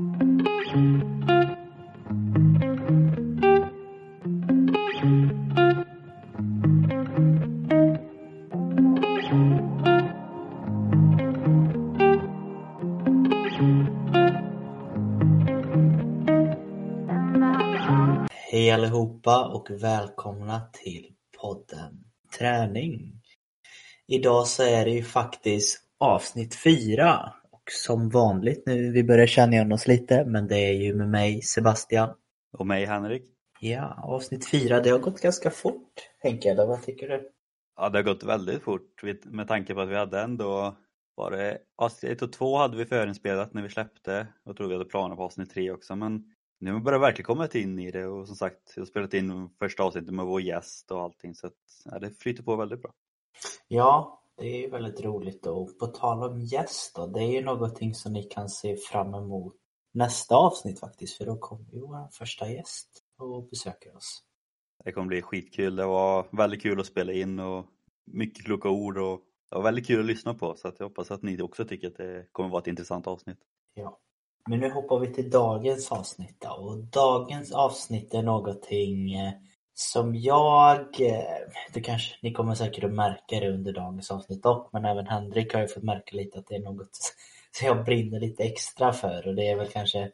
Hej allihopa och välkomna till podden Träning. Idag så är det ju faktiskt avsnitt 4 och som vanligt nu, vi börjar känna igen oss lite, men det är ju med mig Sebastian. Och mig Henrik. Ja, avsnitt fyra, det har gått ganska fort Henke, eller vad tycker du? Ja, det har gått väldigt fort med tanke på att vi hade ändå var det avsnitt ett och två hade vi förinspelat när vi släppte och tror vi hade planer på avsnitt tre också men nu har vi börjat verkligen kommit in i det och som sagt, jag har spelat in första avsnittet med vår gäst och allting så att ja, det flyter på väldigt bra. Ja, det är ju väldigt roligt och på tal om gäst då, det är ju någonting som ni kan se fram emot nästa avsnitt faktiskt för då kommer ju vår första gäst och besöker oss. Det kommer bli skitkul, det var väldigt kul att spela in och mycket kloka ord och det var väldigt kul att lyssna på så att jag hoppas att ni också tycker att det kommer vara ett intressant avsnitt. Ja. Men nu hoppar vi till dagens avsnitt då. och dagens avsnitt är någonting eh, som jag, eh, det kanske, ni kommer säkert att märka det under dagens avsnitt dock, men även Henrik har ju fått märka lite att det är något som jag brinner lite extra för och det är väl kanske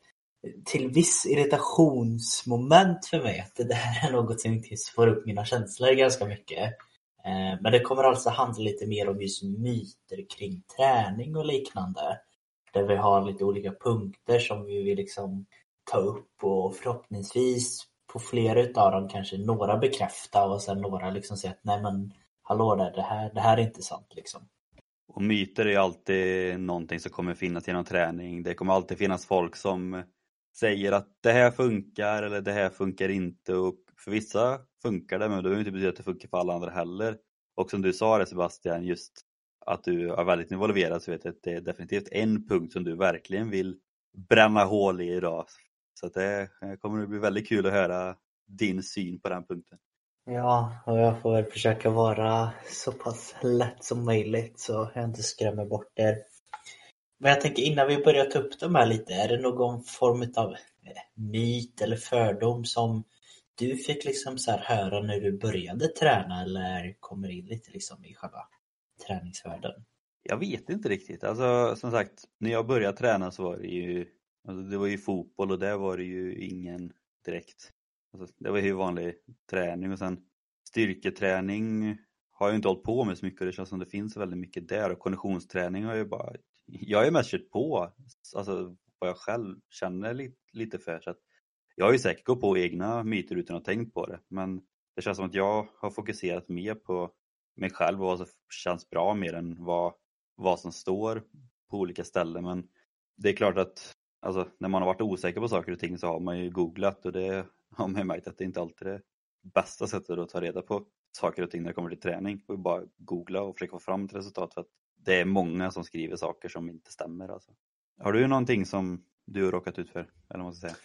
till viss irritationsmoment för mig att det här är något som inte får upp mina känslor ganska mycket. Eh, men det kommer alltså handla lite mer om just myter kring träning och liknande. Där vi har lite olika punkter som vi vill liksom ta upp och förhoppningsvis på flera utav dem kanske några bekräfta och sen några liksom säga att nej men hallå där, det här, det här är inte sant liksom. Och myter är alltid någonting som kommer finnas genom träning. Det kommer alltid finnas folk som säger att det här funkar eller det här funkar inte och för vissa funkar det men det behöver inte betyda att det funkar för alla andra heller. Och som du sa det Sebastian, just att du är väldigt involverad så vet jag att det är definitivt en punkt som du verkligen vill bränna hål i idag. Så det kommer att bli väldigt kul att höra din syn på den punkten. Ja, och jag får väl försöka vara så pass lätt som möjligt så jag inte skrämmer bort er. Men jag tänker innan vi börjar ta upp de här lite, är det någon form av myt eller fördom som du fick liksom så höra när du började träna eller kommer in lite liksom i själva träningsvärlden? Jag vet inte riktigt. Alltså som sagt, när jag började träna så var det ju, alltså, det var ju fotboll och där var det ju ingen direkt. Alltså, det var ju vanlig träning och sen styrketräning har jag inte hållit på med så mycket och det känns som det finns väldigt mycket där och konditionsträning har jag bara, jag har ju mest kört på, alltså vad jag själv känner lite, lite för. Så att jag har ju säkert gått på egna myter utan att ha tänkt på det men det känns som att jag har fokuserat mer på mig själv och vad som känns bra mer än vad, vad som står på olika ställen. Men det är klart att alltså, när man har varit osäker på saker och ting så har man ju googlat och det har man ju märkt att det inte alltid är det bästa sättet att ta reda på saker och ting när det kommer till träning. Och bara googla och försöka få fram ett resultat för att det är många som skriver saker som inte stämmer. Alltså. Har du någonting som du har råkat ut för? Eller vad säga?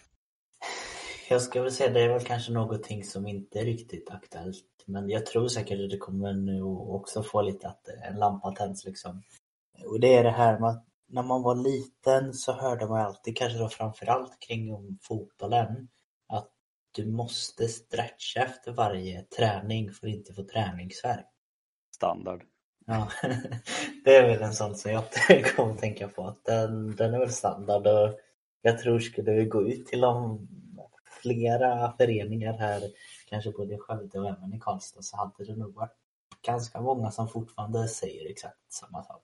Jag ska väl säga det är väl kanske någonting som inte är riktigt aktuellt. Men jag tror säkert att det kommer nu också få lite att en lampa tänds liksom. Och det är det här med att när man var liten så hörde man alltid, kanske då framförallt kring om fotbollen, att du måste stretcha efter varje träning för att inte få träningsvärk. Standard. Ja, det är väl en sån som jag kommer att tänka på. Att den, den är väl standard och jag tror skulle vi gå ut till de flera föreningar här, kanske både i Skövde och även i Karlstad, så hade det nog varit ganska många som fortfarande säger exakt samma sak.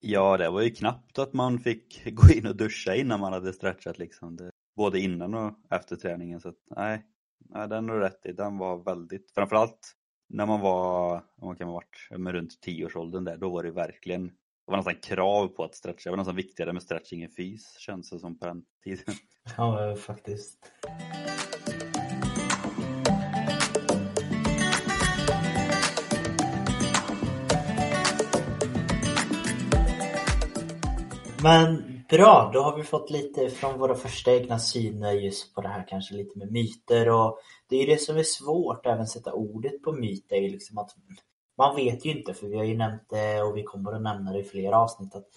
Ja, det var ju knappt att man fick gå in och duscha innan man hade stretchat liksom. Det, både innan och efter träningen. Så att, nej, nej, den har rätt i. Den var väldigt, framförallt när man var, man kan ha varit med runt 10-årsåldern där, då var det verkligen, det var nästan krav på att stretcha. Det var nästan viktigare med stretching än fys, känns det som på den tiden. Ja, faktiskt. Men bra, då har vi fått lite från våra första egna syner just på det här kanske lite med myter och det är ju det som är svårt även sätta ordet på myter är ju liksom att man vet ju inte för vi har ju nämnt det och vi kommer att nämna det i flera avsnitt att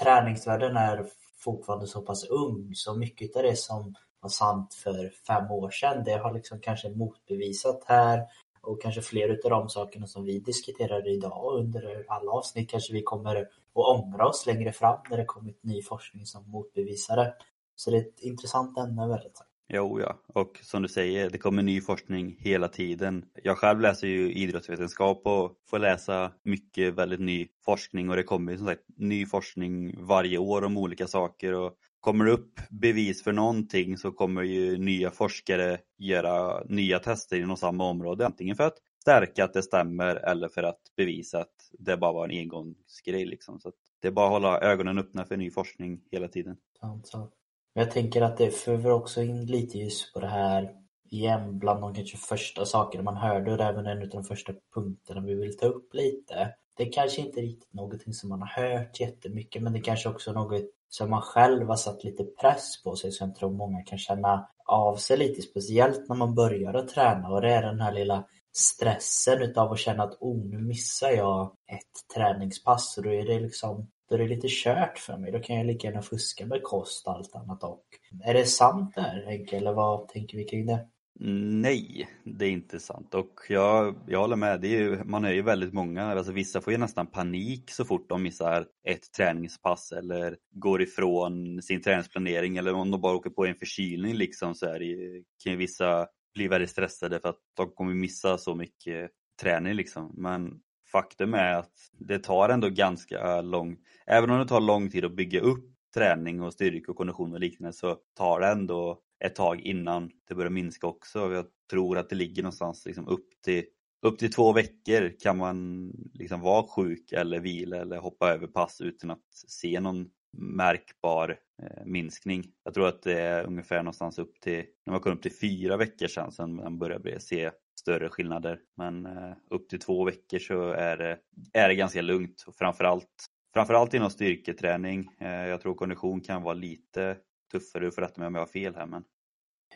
träningsvärlden är fortfarande så pass ung så mycket av det som var sant för fem år sedan det har liksom kanske motbevisat här och kanske fler utav de sakerna som vi diskuterar idag under alla avsnitt kanske vi kommer att ångra oss längre fram när det kommit ny forskning som motbevisar det. Så det är ett intressant ämne väldigt sagt. Jo, ja. Och som du säger, det kommer ny forskning hela tiden. Jag själv läser ju idrottsvetenskap och får läsa mycket väldigt ny forskning och det kommer som sagt ny forskning varje år om olika saker och kommer det upp bevis för någonting så kommer ju nya forskare göra nya tester inom samma område. Antingen för att stärka att det stämmer eller för att bevisa att det bara var en engångsgrej. Liksom. Så det är bara att hålla ögonen öppna för ny forskning hela tiden. Sant, sant. Jag tänker att det för också in lite ljus på det här igen bland de kanske första sakerna man hörde och även en av de första punkterna vi vill ta upp lite. Det är kanske inte riktigt någonting som man har hört jättemycket men det kanske också är något så man själv har satt lite press på sig som jag tror många kan känna av sig lite speciellt när man börjar att träna och det är den här lilla stressen utav att känna att oh nu missar jag ett träningspass och då är det liksom då är det lite kört för mig. Då kan jag lika gärna fuska med kost och allt annat och. Är det sant där Henke eller vad tänker vi kring det? Nej, det är inte sant och jag, jag håller med. Det är ju, man är ju väldigt många, alltså vissa får ju nästan panik så fort de missar ett träningspass eller går ifrån sin träningsplanering eller om de bara åker på en förkylning liksom så är det ju, kan ju vissa bli väldigt stressade för att de kommer missa så mycket träning liksom. Men faktum är att det tar ändå ganska lång, även om det tar lång tid att bygga upp träning och styrka och kondition och liknande så tar det ändå ett tag innan det börjar minska också. Jag tror att det ligger någonstans liksom upp till upp till två veckor kan man liksom vara sjuk eller vila eller hoppa över pass utan att se någon märkbar eh, minskning. Jag tror att det är ungefär någonstans upp till, när man kom upp till fyra veckor sedan, sen man börjar se större skillnader. Men eh, upp till två veckor så är det, är det ganska lugnt och framförallt, framförallt inom styrketräning. Eh, jag tror kondition kan vara lite tuffare, du får rätta mig om jag har fel här men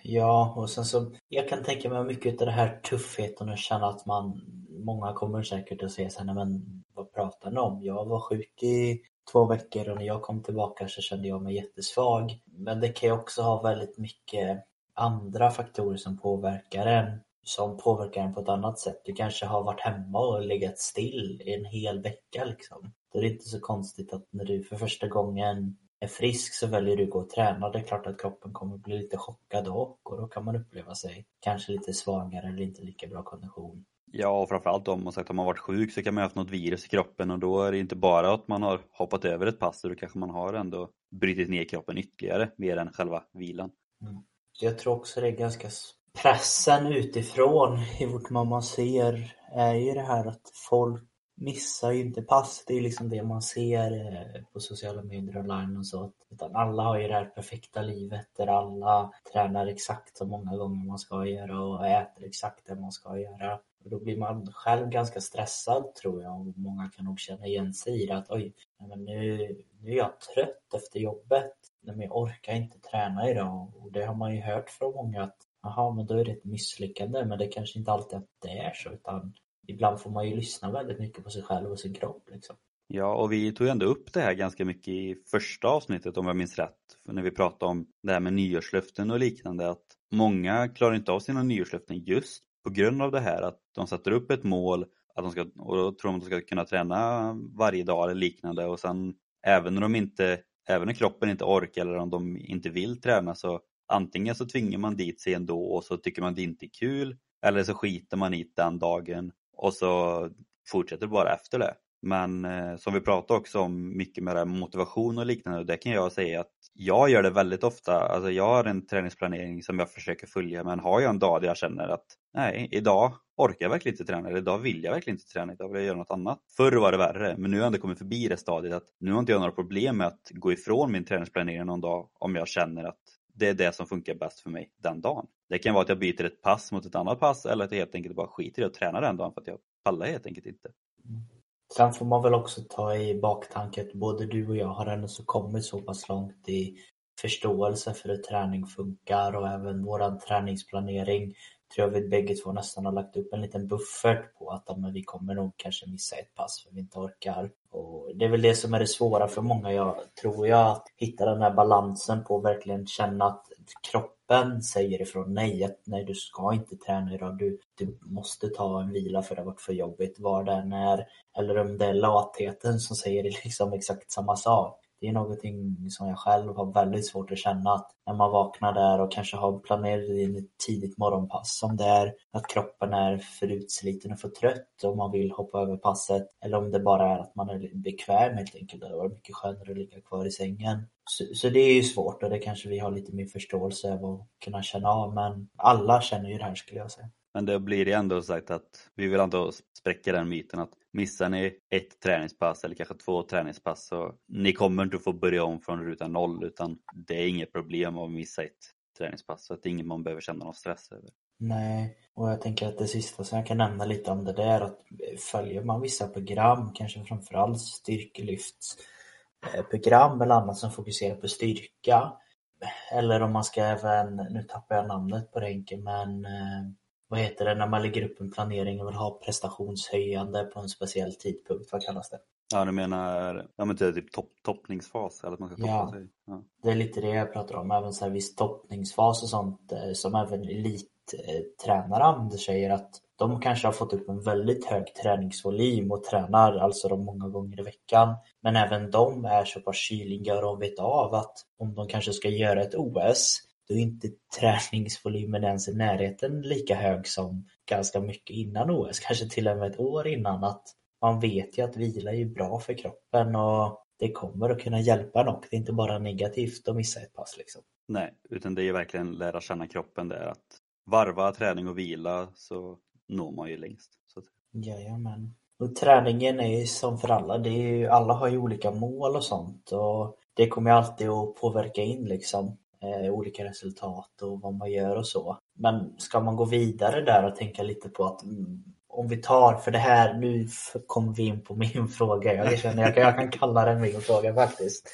Ja, och sen så jag kan tänka mig mycket av det här tuffheten och känna att man många kommer säkert att säga så här, men vad pratar ni om? Jag var sjuk i två veckor och när jag kom tillbaka så kände jag mig jättesvag. Men det kan ju också ha väldigt mycket andra faktorer som påverkar en som påverkar en på ett annat sätt. Du kanske har varit hemma och legat still i en hel vecka liksom. Då är det inte så konstigt att när du för första gången är frisk så väljer du att gå och träna. Det är klart att kroppen kommer bli lite chockad då och då kan man uppleva sig kanske lite svagare eller inte lika bra kondition. Ja, och framförallt om man sagt om man varit sjuk så kan man ha haft något virus i kroppen och då är det inte bara att man har hoppat över ett pass, då kanske man har ändå brutit ner kroppen ytterligare mer än själva vilan. Mm. Jag tror också det är ganska pressen utifrån i vart man ser är ju det här att folk missar ju inte pass. Det är liksom det man ser eh, på sociala medier online och så. Utan alla har ju det här perfekta livet där alla tränar exakt så många gånger man ska göra och äter exakt det man ska göra. Och då blir man själv ganska stressad tror jag och många kan nog känna igen sig i det att oj, men nu, nu är jag trött efter jobbet. Men jag orkar inte träna idag och det har man ju hört från många att jaha, men då är det ett misslyckande. Men det kanske inte alltid att det är så utan ibland får man ju lyssna väldigt mycket på sig själv och sin kropp. Liksom. Ja, och vi tog ändå upp det här ganska mycket i första avsnittet om jag minns rätt. När vi pratade om det här med nyårslöften och liknande. Att många klarar inte av sina nyårslöften just på grund av det här att de sätter upp ett mål att de ska, och då tror de att de ska kunna träna varje dag eller liknande och sen även när de inte, även när kroppen inte orkar eller om de inte vill träna så antingen så tvingar man dit sig ändå och så tycker man det inte är kul eller så skiter man i den dagen och så fortsätter du bara efter det. Men eh, som vi pratade också om mycket med motivation och liknande, och det kan jag säga att jag gör det väldigt ofta. Alltså jag har en träningsplanering som jag försöker följa men har jag en dag där jag känner att nej, idag orkar jag verkligen inte träna eller idag vill jag verkligen inte träna, idag vill jag göra något annat. Förr var det värre, men nu har jag ändå kommit förbi det stadiet att nu har inte jag några problem med att gå ifrån min träningsplanering någon dag om jag känner att det är det som funkar bäst för mig den dagen. Det kan vara att jag byter ett pass mot ett annat pass eller att jag helt enkelt bara skiter i att träna den dagen för att jag pallar helt enkelt inte. Sen får man väl också ta i baktanke att både du och jag har ändå så kommit så pass långt i förståelse för hur träning funkar och även våran träningsplanering tror jag vi bägge två nästan har lagt upp en liten buffert på att ja, vi kommer nog kanske missa ett pass för vi inte orkar. Och det är väl det som är det svåra för många, jag tror jag, att hitta den här balansen på att verkligen känna att kroppen säger ifrån nej, att nej du ska inte träna idag, du, du måste ta en vila för det har varit för jobbigt, var det än är. Eller om det är latheten som säger liksom exakt samma sak det är någonting som jag själv har väldigt svårt att känna att när man vaknar där och kanske har planerat in ett tidigt morgonpass som det är att kroppen är för utsliten och för trött och man vill hoppa över passet eller om det bara är att man är bekväm helt enkelt. Det var mycket skönare att ligga kvar i sängen. Så, så, det är ju svårt och det kanske vi har lite mer förståelse av att kunna känna av men alla känner ju det här skulle jag säga. Men det blir ändå sagt att vi vill ändå spräcka den myten att missar ni ett träningspass eller kanske två träningspass så ni kommer inte få börja om från ruta noll utan det är inget problem att missa ett träningspass så att det är inget man behöver känna någon stress över. Nej, och jag tänker att det sista som jag kan nämna lite om det där är att följer man vissa program, kanske framförallt styrkelyftsprogram eller annat som fokuserar på styrka eller om man ska även, nu tappar jag namnet på det enkelt men eh, vad heter det, när man lägger upp en planering och vill ha prestationshöjande på en speciell tidpunkt, vad kallas det? Ja, du menar ja, men typ topp, toppningsfas, eller att man ska toppa ja, sig? Ja. Det är lite det jag pratar om, även så här viss toppningsfas och sånt eh, som även elittränare använder säger att de kanske har fått upp en väldigt hög träningsvolym och tränar alltså de många gånger i veckan. Men även de är så pass kyliga och de vet av att om de kanske ska göra ett OS då är inte träningsvolymen ens i närheten lika hög som ganska mycket innan OS, kanske till och med ett år innan. att Man vet ju att vila är bra för kroppen och det kommer att kunna hjälpa en Det är inte bara negativt att missa ett pass. Liksom. Nej, utan det är verkligen lära känna kroppen. Det är att varva träning och vila så når man ju längst. Så. Jajamän. Och träningen är ju som för alla. Det är ju, alla har ju olika mål och sånt. Och det kommer alltid att påverka in liksom Eh, olika resultat och vad man gör och så. Men ska man gå vidare där och tänka lite på att mm, om vi tar, för det här, nu kommer vi in på min fråga. Jag känner jag kan, jag kan kalla den min fråga faktiskt.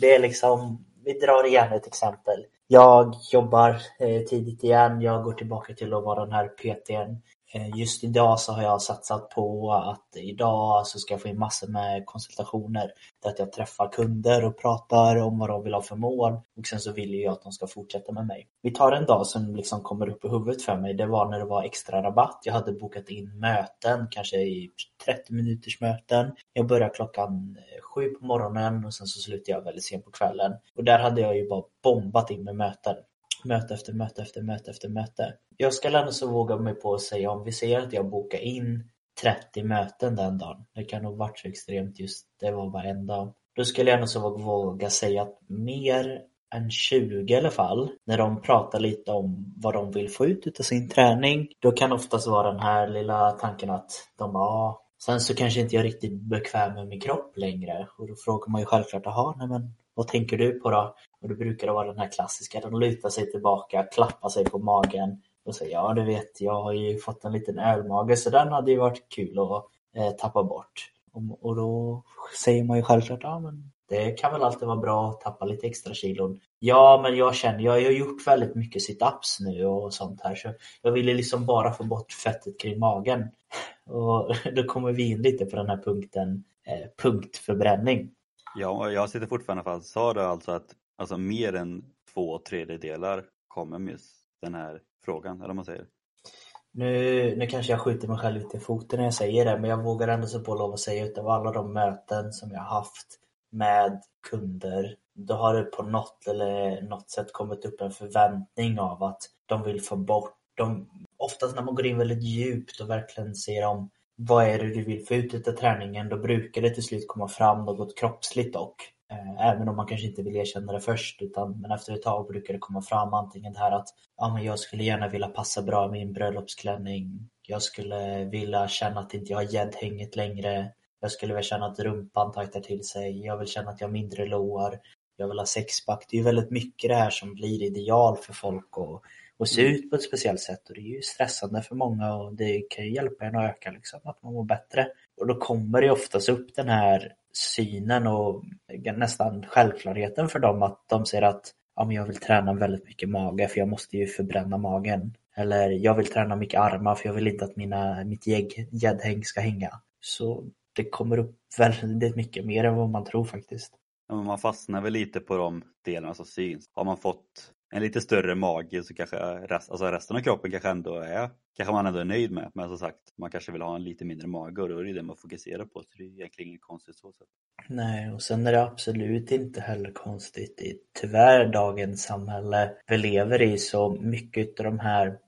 Det är liksom, vi drar igen ett exempel. Jag jobbar eh, tidigt igen, jag går tillbaka till att vara den här PTn Eh, just idag så har jag satsat på att idag så ska jag få in massor med konsultationer där att jag träffar kunder och pratar om vad de vill ha för mål och sen så vill jag att de ska fortsätta med mig. Vi tar en dag som liksom kommer upp i huvudet för mig. Det var när det var extra rabatt. Jag hade bokat in möten, kanske i 30 minuters möten. Jag börjar klockan eh, sju på morgonen och sen så slutar jag väldigt sent på kvällen. Och där hade jag ju bara bombat in med möten möte efter möte efter möte efter möte. Jag ska ändå så våga mig på att säga om vi säger att jag bokar in 30 möten den dagen. Det kan nog varit så extremt just det var bara en dag. Då skulle jag ändå så våga säga att mer än 20 i alla fall, när de pratar lite om vad de vill få ut av sin träning, då kan oftast vara den här lilla tanken att de bara ah. Sen så kanske inte jag är riktigt bekväm med min kropp längre och då frågar man ju självklart, jaha, nej men vad tänker du på då? Och då brukar det vara den här klassiska, de lutar sig tillbaka, klappar sig på magen och säger ja du vet, jag har ju fått en liten ölmage så den hade ju varit kul att eh, tappa bort. Och, och, då säger man ju självklart, ja men det kan väl alltid vara bra att tappa lite extra kilon. Ja, men jag känner, jag har gjort väldigt mycket sit-ups nu och sånt här så jag ville liksom bara få bort fettet kring magen. Och då kommer vi in lite på den här punkten eh, punktförbränning. Ja, jag sitter fortfarande fast. Sa du alltså att alltså, mer än två tredjedelar kommer med den här frågan, eller vad man säger? Nu, nu kanske jag skjuter mig själv lite i foten när jag säger det, men jag vågar ändå så på lov att säga utav alla de möten som jag haft med kunder, då har det på något eller något sätt kommit upp en förväntning av att de vill få bort de, oftast när man går in väldigt djupt och verkligen ser om vad är det du vill få ut av träningen, då brukar det till slut komma fram något kroppsligt och eh, Även om man kanske inte vill erkänna det först, utan men efter ett tag brukar det komma fram antingen det här att ja, men jag skulle gärna vilja passa bra i min bröllopsklänning. Jag skulle vilja känna att inte jag har gäddhänget längre. Jag skulle vilja känna att rumpan tajtar till sig. Jag vill känna att jag har mindre lår. Jag vill ha sexpack. Det är ju väldigt mycket det här som blir ideal för folk och och se mm. ut på ett speciellt sätt och det är ju stressande för många och det kan ju hjälpa en att öka liksom, att man mår bättre. Och då kommer det oftast upp den här synen och nästan självklarheten för dem att de säger att ja, men jag vill träna väldigt mycket mage för jag måste ju förbränna magen. Eller jag vill träna mycket armar för jag vill inte att mina, mitt gäddhäng ska hänga. Så det kommer upp väldigt mycket mer än vad man tror faktiskt. Ja, men man fastnar väl lite på de delarna som syns. Har man fått en lite större mage så kanske rest, alltså resten av kroppen kanske ändå är kanske man ändå är nöjd med. Men som sagt, man kanske vill ha en lite mindre mage och då är det det man fokuserar på. Så det är egentligen inget konstigt så sätt. Nej, och sen är det absolut inte heller konstigt i tyvärr dagens samhälle vi lever i så mycket av de här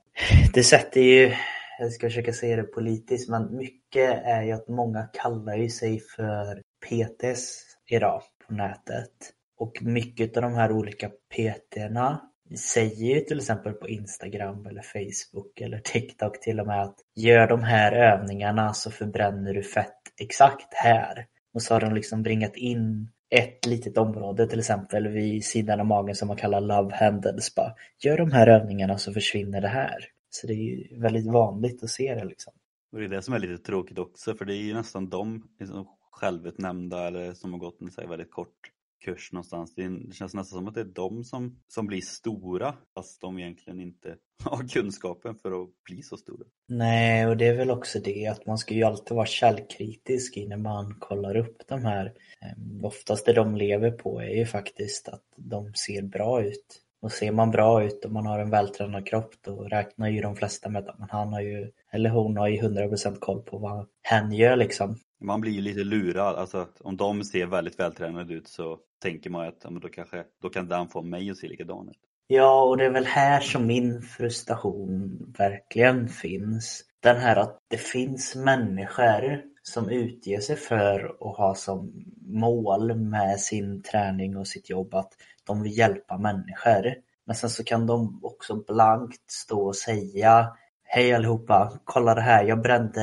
det sätter ju jag ska försöka säga det politiskt, men mycket är ju att många kallar ju sig för PTs idag på nätet. Och mycket av de här olika PTna säger ju till exempel på Instagram eller Facebook eller TikTok till och med att gör de här övningarna så förbränner du fett exakt här. Och så har de liksom bringat in ett litet område till exempel vid sidan av magen som man kallar love handles. Bara, gör de här övningarna så försvinner det här. Så det är ju väldigt vanligt att se det liksom. Och det är det som är lite tråkigt också för det är ju nästan de liksom, självutnämnda eller som har gått en väldigt kort kurs någonstans. Det känns nästan som att det är de som, som blir stora fast de egentligen inte har kunskapen för att bli så stora. Nej, och det är väl också det att man ska ju alltid vara källkritisk innan man kollar upp de här. Ehm, oftast det de lever på är ju faktiskt att de ser bra ut. Och ser man bra ut och man har en vältränad kropp då räknar ju de flesta med att han har ju, eller hon har ju 100% koll på vad hen gör liksom. Man blir ju lite lurad, alltså om de ser väldigt vältränade ut så tänker man att ja, men då, kanske, då kan den få mig att se likadan ut. Ja, och det är väl här som min frustration verkligen finns. Den här att det finns människor som utger sig för att ha som mål med sin träning och sitt jobb att de vill hjälpa människor. Men sen så kan de också blankt stå och säga Hej allihopa, kolla det här, jag brände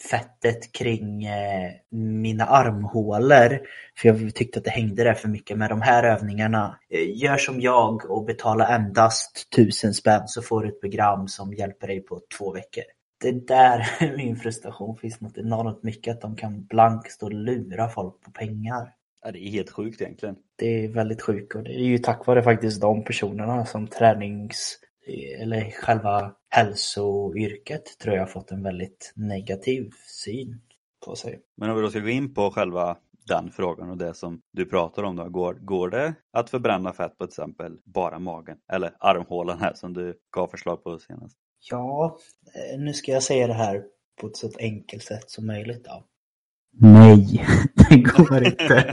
fettet kring eh, mina armhålor för jag tyckte att det hängde där för mycket med de här övningarna. Eh, gör som jag och betala endast tusen spänn så får du ett program som hjälper dig på två veckor. Det är där min frustration finns något enormt mycket att de kan blankt stå och lura folk på pengar. Ja, det är helt sjukt egentligen. Det är väldigt sjukt och det är ju tack vare faktiskt de personerna som tränings eller själva hälsoyrket tror jag har fått en väldigt negativ syn på sig. Men om vi då ska gå in på själva den frågan och det som du pratar om då. Går, går det att förbränna fett på till exempel bara magen? Eller armhålan här som du gav förslag på senast? Ja, eh, nu ska jag säga det här på ett så enkelt sätt som möjligt då. Nej, det går inte.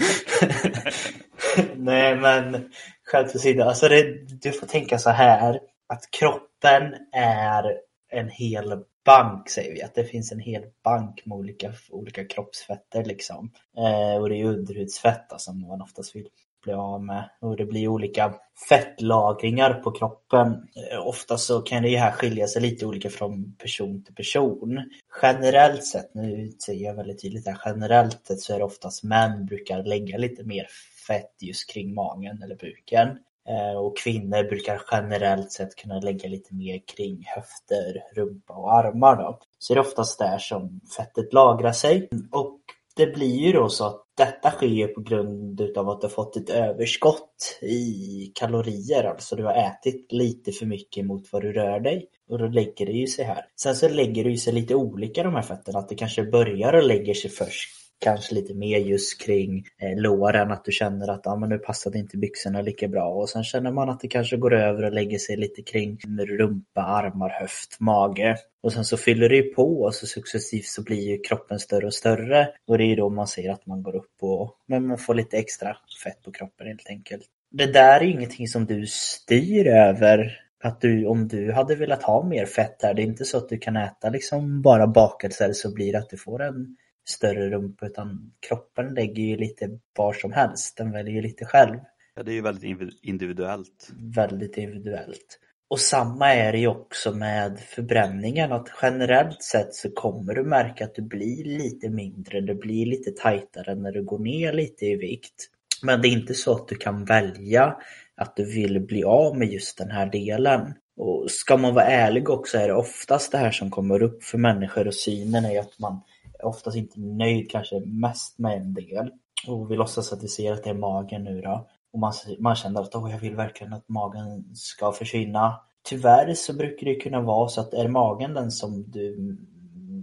Nej, men skämt åsido. Alltså det, du får tänka så här att kroppen är en hel bank säger vi. Att det finns en hel bank med olika, olika kroppsfetter liksom. Eh, och det är underhudsfett alltså, som man oftast vill bli av med. Och det blir olika fettlagringar på kroppen. Eh, ofta så kan det här skilja sig lite olika från person till person. Generellt sett, nu säger jag väldigt tydligt här, generellt sett så är det oftast män brukar lägga lite mer fett just kring magen eller buken. Eh, och kvinnor brukar generellt sett kunna lägga lite mer kring höfter, rumpa och armar. Då. Så det är oftast där som fettet lagrar sig. Och det blir ju då så att detta sker på grund av att du har fått ett överskott i kalorier. Alltså du har ätit lite för mycket mot vad du rör dig. Och då lägger det ju sig här. Sen så lägger det ju sig lite olika de här fetterna. Att det kanske börjar och lägger sig först kanske lite mer just kring eh, låren, att du känner att ah, men nu passade inte byxorna lika bra och sen känner man att det kanske går över och lägger sig lite kring rumpa, armar, höft, mage. Och sen så fyller det ju på och så successivt så blir ju kroppen större och större och det är ju då man ser att man går upp och men man får lite extra fett på kroppen helt enkelt. Det där är ingenting som du styr över att du, om du hade velat ha mer fett där, det är inte så att du kan äta liksom bara bakelser så blir det att du får en större rumpa utan kroppen lägger ju lite var som helst. Den väljer ju lite själv. Ja, det är ju väldigt individuellt. Väldigt individuellt. Och samma är det ju också med förbränningen att generellt sett så kommer du märka att du blir lite mindre, det blir lite tajtare när du går ner lite i vikt. Men det är inte så att du kan välja att du vill bli av med just den här delen. Och ska man vara ärlig också är det oftast det här som kommer upp för människor och synen är att man oftast inte nöjd kanske mest med en del. Och vi låtsas att vi ser att det är magen nu då. Och man, man känner att oh, jag vill verkligen att magen ska försvinna. Tyvärr så brukar det kunna vara så att är magen den som du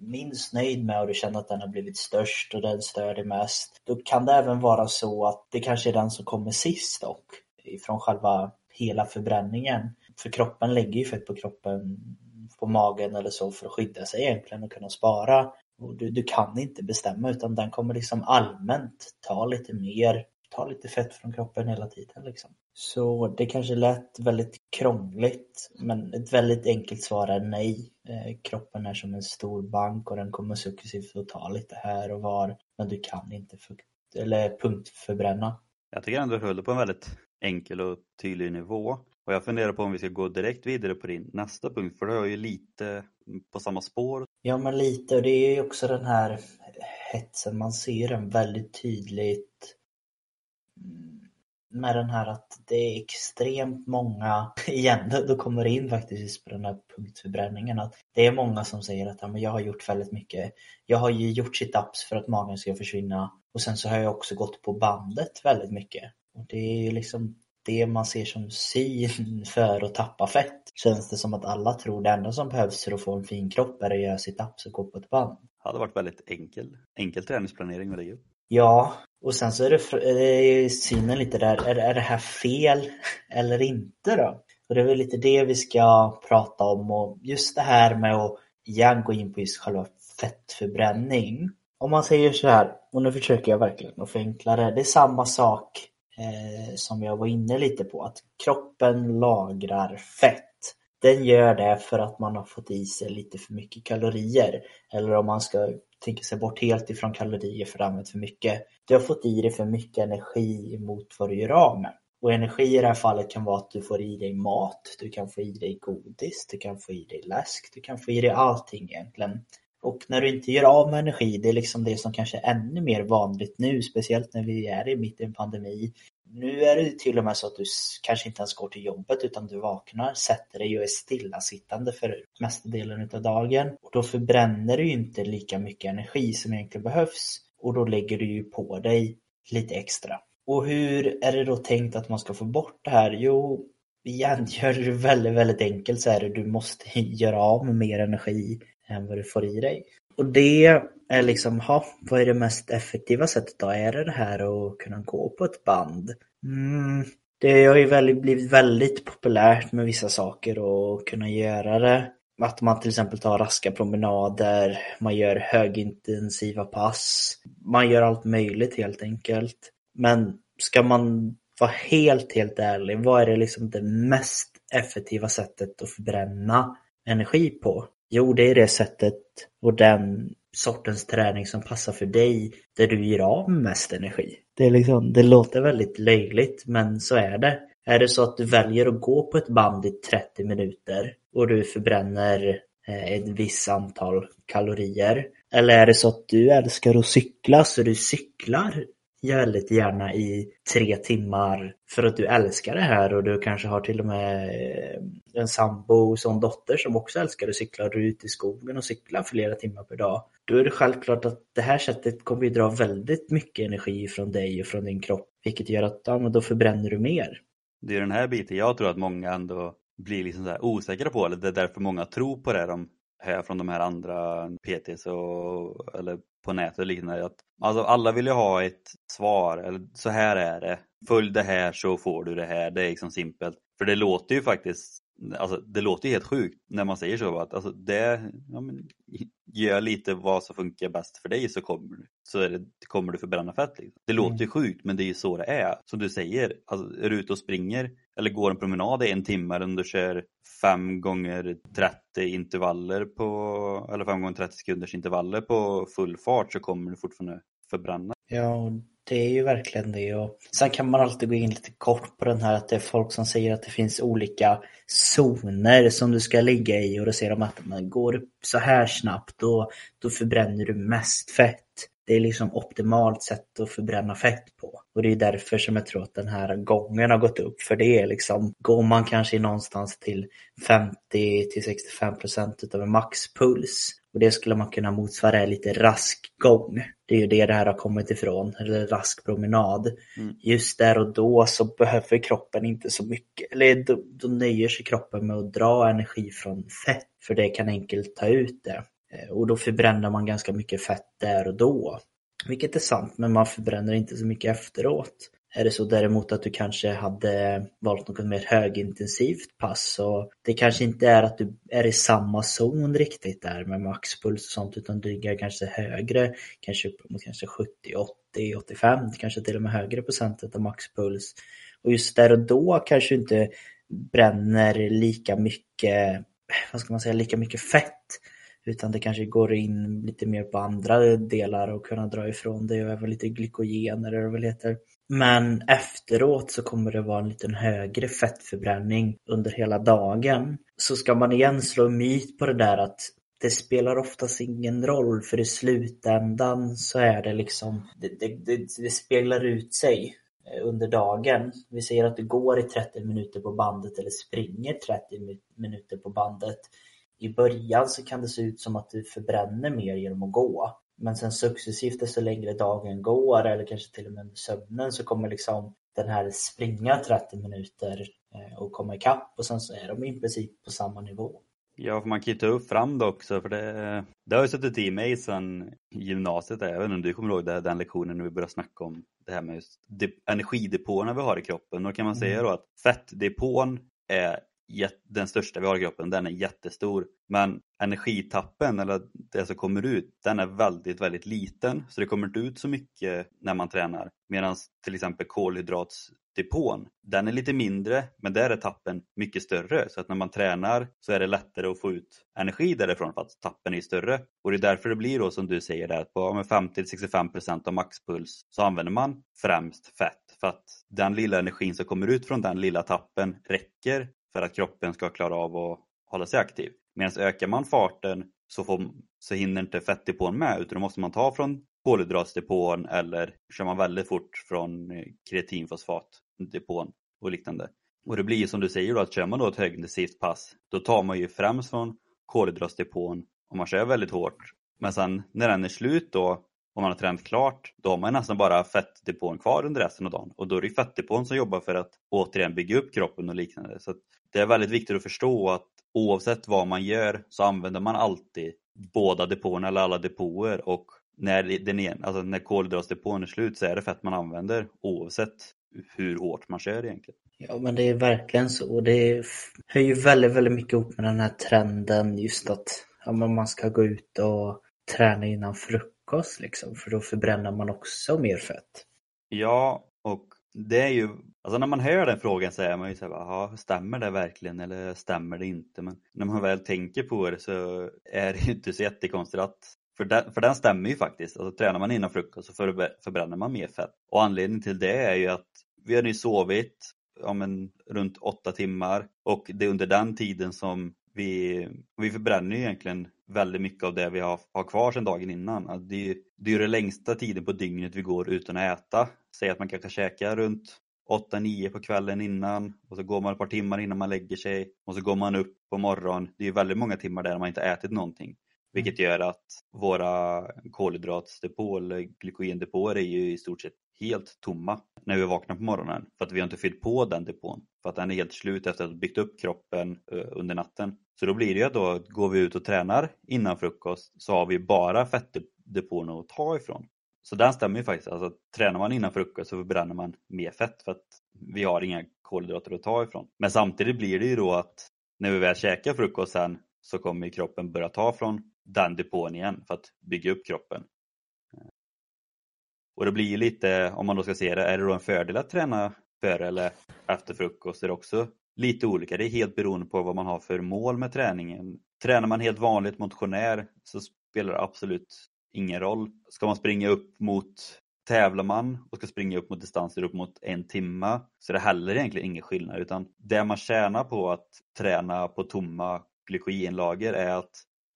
minst nöjd med och du känner att den har blivit störst och den stör dig mest. Då kan det även vara så att det kanske är den som kommer sist dock. Ifrån själva hela förbränningen. För kroppen lägger ju fett på kroppen på magen eller så för att skydda sig egentligen och kunna spara. Och du, du kan inte bestämma utan den kommer liksom allmänt ta lite mer, ta lite fett från kroppen hela tiden. Liksom. Så det kanske lät väldigt krångligt men ett väldigt enkelt svar är nej. Eh, kroppen är som en stor bank och den kommer successivt att ta lite här och var men du kan inte fukt, eller punktförbränna. Jag tycker ändå du höll det på en väldigt enkel och tydlig nivå. Och jag funderar på om vi ska gå direkt vidare på din nästa punkt för du har ju lite på samma spår. Ja men lite och det är ju också den här hetsen, man ser den väldigt tydligt mm, med den här att det är extremt många, igen, då kommer det in faktiskt på den här punktförbränningen, att det är många som säger att ja, men jag har gjort väldigt mycket. Jag har ju gjort situps för att magen ska försvinna och sen så har jag också gått på bandet väldigt mycket. Och det är ju liksom det man ser som syn för att tappa fett. Känns det som att alla tror det enda som behövs för att få en fin kropp är att göra sit-ups och gå på ett band. Det hade varit väldigt enkel, enkel träningsplanering med det Ja, och sen så är det, är synen lite där, är, är det här fel eller inte då? Och det är väl lite det vi ska prata om och just det här med att igen gå in på just själva fettförbränning. Om man säger så här, och nu försöker jag verkligen att förenkla det, det är samma sak eh, som jag var inne lite på, att kroppen lagrar fett. Den gör det för att man har fått i sig lite för mycket kalorier. Eller om man ska tänka sig bort helt ifrån kalorier för att använt för mycket. Du har fått i dig för mycket energi mot vad du gör av med. Och energi i det här fallet kan vara att du får i dig mat, du kan få i dig godis, du kan få i dig läsk, du kan få i dig allting egentligen. Och när du inte gör av med energi, det är liksom det som kanske är ännu mer vanligt nu, speciellt när vi är i mitt i en pandemi. Nu är det till och med så att du kanske inte ens går till jobbet utan du vaknar, sätter dig och är stillasittande för mesta delen av dagen. Och då förbränner du inte lika mycket energi som egentligen behövs och då lägger du ju på dig lite extra. Och hur är det då tänkt att man ska få bort det här? Jo, igen, gör du det väldigt, väldigt enkelt så är det du måste göra av med mer energi än vad du får i dig. Och det är liksom, ha, vad är det mest effektiva sättet då? Är det det här att kunna gå på ett band? Mm, det har ju väldigt, blivit väldigt populärt med vissa saker och kunna göra det. Att man till exempel tar raska promenader, man gör högintensiva pass, man gör allt möjligt helt enkelt. Men ska man vara helt, helt ärlig, vad är det liksom det mest effektiva sättet att förbränna energi på? Jo, det är det sättet och den sortens träning som passar för dig där du ger av mest energi. Det, är liksom, det låter väldigt löjligt men så är det. Är det så att du väljer att gå på ett band i 30 minuter och du förbränner eh, ett visst antal kalorier? Eller är det så att du älskar att cykla så du cyklar väldigt gärna i tre timmar för att du älskar det här och du kanske har till och med eh, en sambo och en dotter som också älskar att cykla och du är ute i skogen och cyklar flera timmar per dag. Då är det självklart att det här sättet kommer ju dra väldigt mycket energi från dig och från din kropp vilket gör att ja, men då förbränner du mer. Det är den här biten jag tror att många ändå blir liksom så osäkra på. Eller det är därför många tror på det de hör från de här andra PTs och, eller på nätet och liknande. Att, alltså alla vill ju ha ett svar, eller så här är det. Följ det här så får du det här. Det är liksom simpelt. För det låter ju faktiskt Alltså, det låter ju helt sjukt när man säger så. Att, alltså, det, ja, men, gör lite vad som funkar bäst för dig så kommer, så är det, kommer du förbränna fett. Liksom. Det låter ju mm. sjukt men det är ju så det är. Som du säger, alltså, är du ute och springer eller går en promenad i en timme eller om du kör 5 gånger 30 intervaller på, eller 5 gånger 30 sekunders intervaller på full fart så kommer du fortfarande förbränna. Ja, det är ju verkligen det. Och sen kan man alltid gå in lite kort på den här att det är folk som säger att det finns olika zoner som du ska ligga i och då säger de att man går upp så här snabbt då, då förbränner du mest fett. Det är liksom optimalt sätt att förbränna fett på. Och det är därför som jag tror att den här gången har gått upp. För det är liksom, går man kanske någonstans till 50 till 65 procent utav en maxpuls och det skulle man kunna motsvara lite rask gång. Det är ju det det här har kommit ifrån, eller rask promenad. Mm. Just där och då så behöver kroppen inte så mycket, eller då, då nöjer sig kroppen med att dra energi från fett, för det kan enkelt ta ut det. Eh, och då förbränner man ganska mycket fett där och då. Vilket är sant, men man förbränner inte så mycket efteråt. Är det så däremot att du kanske hade valt något mer högintensivt pass så det kanske inte är att du är i samma zon riktigt där med maxpuls och sånt utan du ligger kanske högre, kanske upp mot kanske 70, 80, 85, kanske till och med högre procentet av maxpuls. Och just där och då kanske du inte bränner lika mycket, vad ska man säga, lika mycket fett utan det kanske går in lite mer på andra delar och kunna dra ifrån det och även lite glykogener eller vad det heter. Men efteråt så kommer det vara en liten högre fettförbränning under hela dagen. Så ska man igen slå myt på det där att det spelar oftast ingen roll för i slutändan så är det liksom, det, det, det, det spelar ut sig eh, under dagen. Vi säger att du går i 30 minuter på bandet eller springer 30 minuter på bandet. I början så kan det se ut som att du förbränner mer genom att gå. Men sen successivt desto längre dagen går eller kanske till och med under sömnen så kommer liksom den här springa 30 minuter eh, och komma ikapp och sen så är de i princip på samma nivå. Ja, för man kan ju ta upp fram det också för det, det har ju suttit i mig sedan gymnasiet, även om du kommer ihåg det, den lektionen när vi började snacka om det här med just energidepåerna vi har i kroppen. Då kan man säga mm. då att fettdepån är den största vi har i kroppen, den är jättestor. Men energitappen, eller det som kommer ut, den är väldigt, väldigt liten. Så det kommer inte ut så mycket när man tränar. Medan till exempel kolhydratsdepån, den är lite mindre, men där är tappen mycket större. Så att när man tränar så är det lättare att få ut energi därifrån för att tappen är större. Och det är därför det blir då som du säger där, att på 50-65% av maxpuls så använder man främst fett. För att den lilla energin som kommer ut från den lilla tappen räcker för att kroppen ska klara av att hålla sig aktiv. Medan ökar man farten så, får, så hinner inte fettdepån med utan då måste man ta från kolhydratsdepån eller kör man väldigt fort från eh, kreatinfosfatdepån och liknande. Och det blir som du säger då att kör man då ett högintensivt pass då tar man ju främst från kolhydratsdepån om man kör väldigt hårt. Men sen när den är slut då om man har tränat klart, då har man nästan bara fettdepån kvar under resten av dagen. Och då är det fettdepån som jobbar för att återigen bygga upp kroppen och liknande. Så det är väldigt viktigt att förstå att oavsett vad man gör så använder man alltid båda depåerna eller alla depåer och när, den en, alltså när kolhydratsdepån är slut så är det fett man använder oavsett hur hårt man kör egentligen. Ja men det är verkligen så. Det hör ju väldigt, väldigt mycket ihop med den här trenden just att ja, man ska gå ut och träna innan frukost liksom för då förbränner man också mer fett. Ja och det är ju, alltså när man hör den frågan så är man ju såhär, stämmer det verkligen eller stämmer det inte? Men när man väl tänker på det så är det ju inte så jättekonstigt att för den, för den stämmer ju faktiskt. Alltså, tränar man innan frukost så förbränner man mer fett. Och anledningen till det är ju att vi har nu sovit ja, men, runt åtta timmar och det är under den tiden som vi, vi förbränner ju egentligen väldigt mycket av det vi har, har kvar sedan dagen innan. Det är, det är den längsta tiden på dygnet vi går utan att äta. Säg att man kanske käkar runt 8-9 på kvällen innan och så går man ett par timmar innan man lägger sig och så går man upp på morgonen. Det är väldigt många timmar där man inte ätit någonting. Vilket gör att våra kolhydratsdepåer eller glykogendepåer är ju i stort sett helt tomma när vi vaknar på morgonen. För att vi har inte fyllt på den depån. För att den är helt slut efter att ha byggt upp kroppen eh, under natten. Så då blir det ju att då går vi ut och tränar innan frukost så har vi bara fettdepån att ta ifrån. Så den stämmer ju faktiskt. Alltså, tränar man innan frukost så förbränner man mer fett för att vi har inga kolhydrater att ta ifrån. Men samtidigt blir det ju då att när vi väl käkar frukost sen så kommer kroppen börja ta från den depån igen för att bygga upp kroppen. Och det blir ju lite, om man då ska se det, är det då en fördel att träna före eller efter frukost? är det också lite olika. Det är helt beroende på vad man har för mål med träningen. Tränar man helt vanligt motionär så spelar det absolut ingen roll. Ska man springa upp mot Tävlar man och ska springa upp mot distanser upp mot en timme så är det heller egentligen ingen skillnad utan det man tjänar på att träna på tomma glykogenlager är att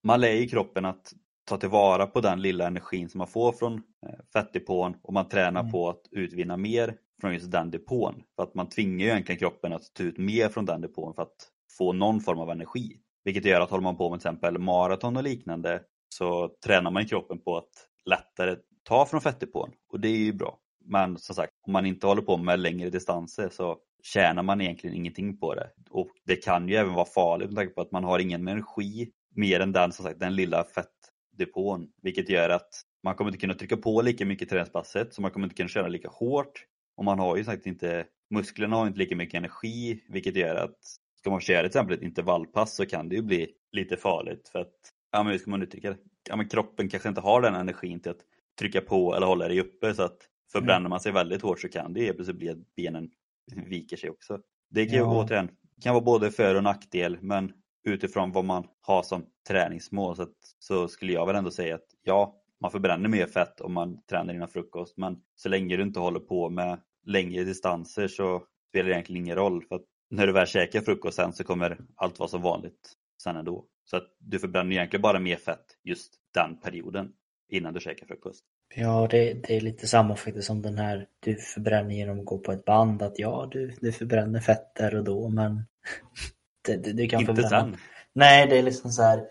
man lär i kroppen att ta tillvara på den lilla energin som man får från eh, fettdepån och man tränar mm. på att utvinna mer från just den depån. För att man tvingar ju egentligen kroppen att ta ut mer från den depån för att få någon form av energi. Vilket gör att håller man på med till exempel maraton och liknande så tränar man kroppen på att lättare ta från fettdepån och det är ju bra. Men som sagt, om man inte håller på med längre distanser så tjänar man egentligen ingenting på det. Och det kan ju även vara farligt med tanke på att man har ingen energi mer än den, som sagt, den lilla fettdepån. Vilket gör att man kommer inte kunna trycka på lika mycket träningspasset, så man kommer inte kunna köra lika hårt. Och man har ju sagt inte, musklerna har inte lika mycket energi, vilket gör att ska man köra till exempel ett intervallpass så kan det ju bli lite farligt för att, ja men hur ska man uttrycka det? Ja men kroppen kanske inte har den energin till att trycka på eller hålla dig uppe så att förbränner man sig väldigt hårt så kan det ju plötsligt bli att benen viker sig också. Det kan ju Ja. återigen, kan vara både för och nackdel men utifrån vad man har som träningsmål så, att, så skulle jag väl ändå säga att ja, man förbränner mer fett om man tränar innan frukost men så länge du inte håller på med längre distanser så spelar det egentligen ingen roll för att när du väl käkar frukost sen så kommer allt vara som vanligt sen ändå. Så att du förbränner egentligen bara mer fett just den perioden innan du käkar frukost. Ja, det, det är lite samma faktiskt som den här du förbränner genom att gå på ett band. Att ja, du, du förbränner fett där och då, men det, det, kan Inte sen. Nej, det är liksom så här.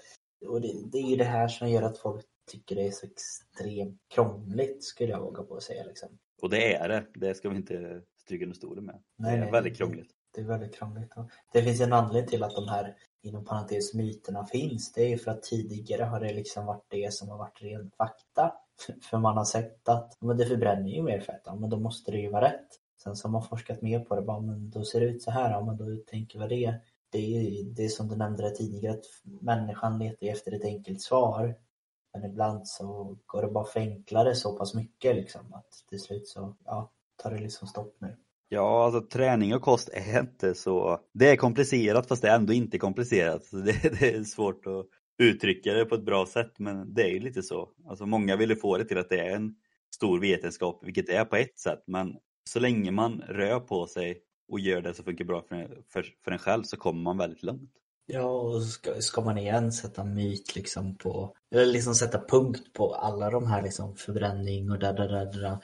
Och det, det är ju det här som gör att folk tycker det är så extremt krångligt, skulle jag våga på att säga. Liksom. Och det är det, det ska vi inte stryka under stolen med. Nej, det är väldigt krångligt. Det är väldigt krångligt. Det finns en anledning till att de här inom parentes myterna finns. Det är ju för att tidigare har det liksom varit det som har varit ren fakta. För man har sett att men det förbränner ju mer fett, ja, men då måste det ju vara rätt. Sen så har man forskat mer på det, bara, men då ser det ut så här, ja, men då tänker vi det. Det är ju det är som du nämnde det tidigare, att människan letar efter ett enkelt svar. Men ibland så går det bara förenkla det så pass mycket liksom att till slut så ja, tar det liksom stopp nu. Ja, alltså träning och kost är inte så... Det är komplicerat fast det är ändå inte komplicerat. Så det, det är svårt att uttrycka det på ett bra sätt men det är ju lite så. Alltså många vill ju få det till att det är en stor vetenskap, vilket det är på ett sätt. Men så länge man rör på sig och gör det som funkar bra för, för, för en själv så kommer man väldigt långt. Ja, och ska, ska man igen sätta myt liksom på, eller liksom sätta punkt på alla de här liksom förbränning och där, där, där, där.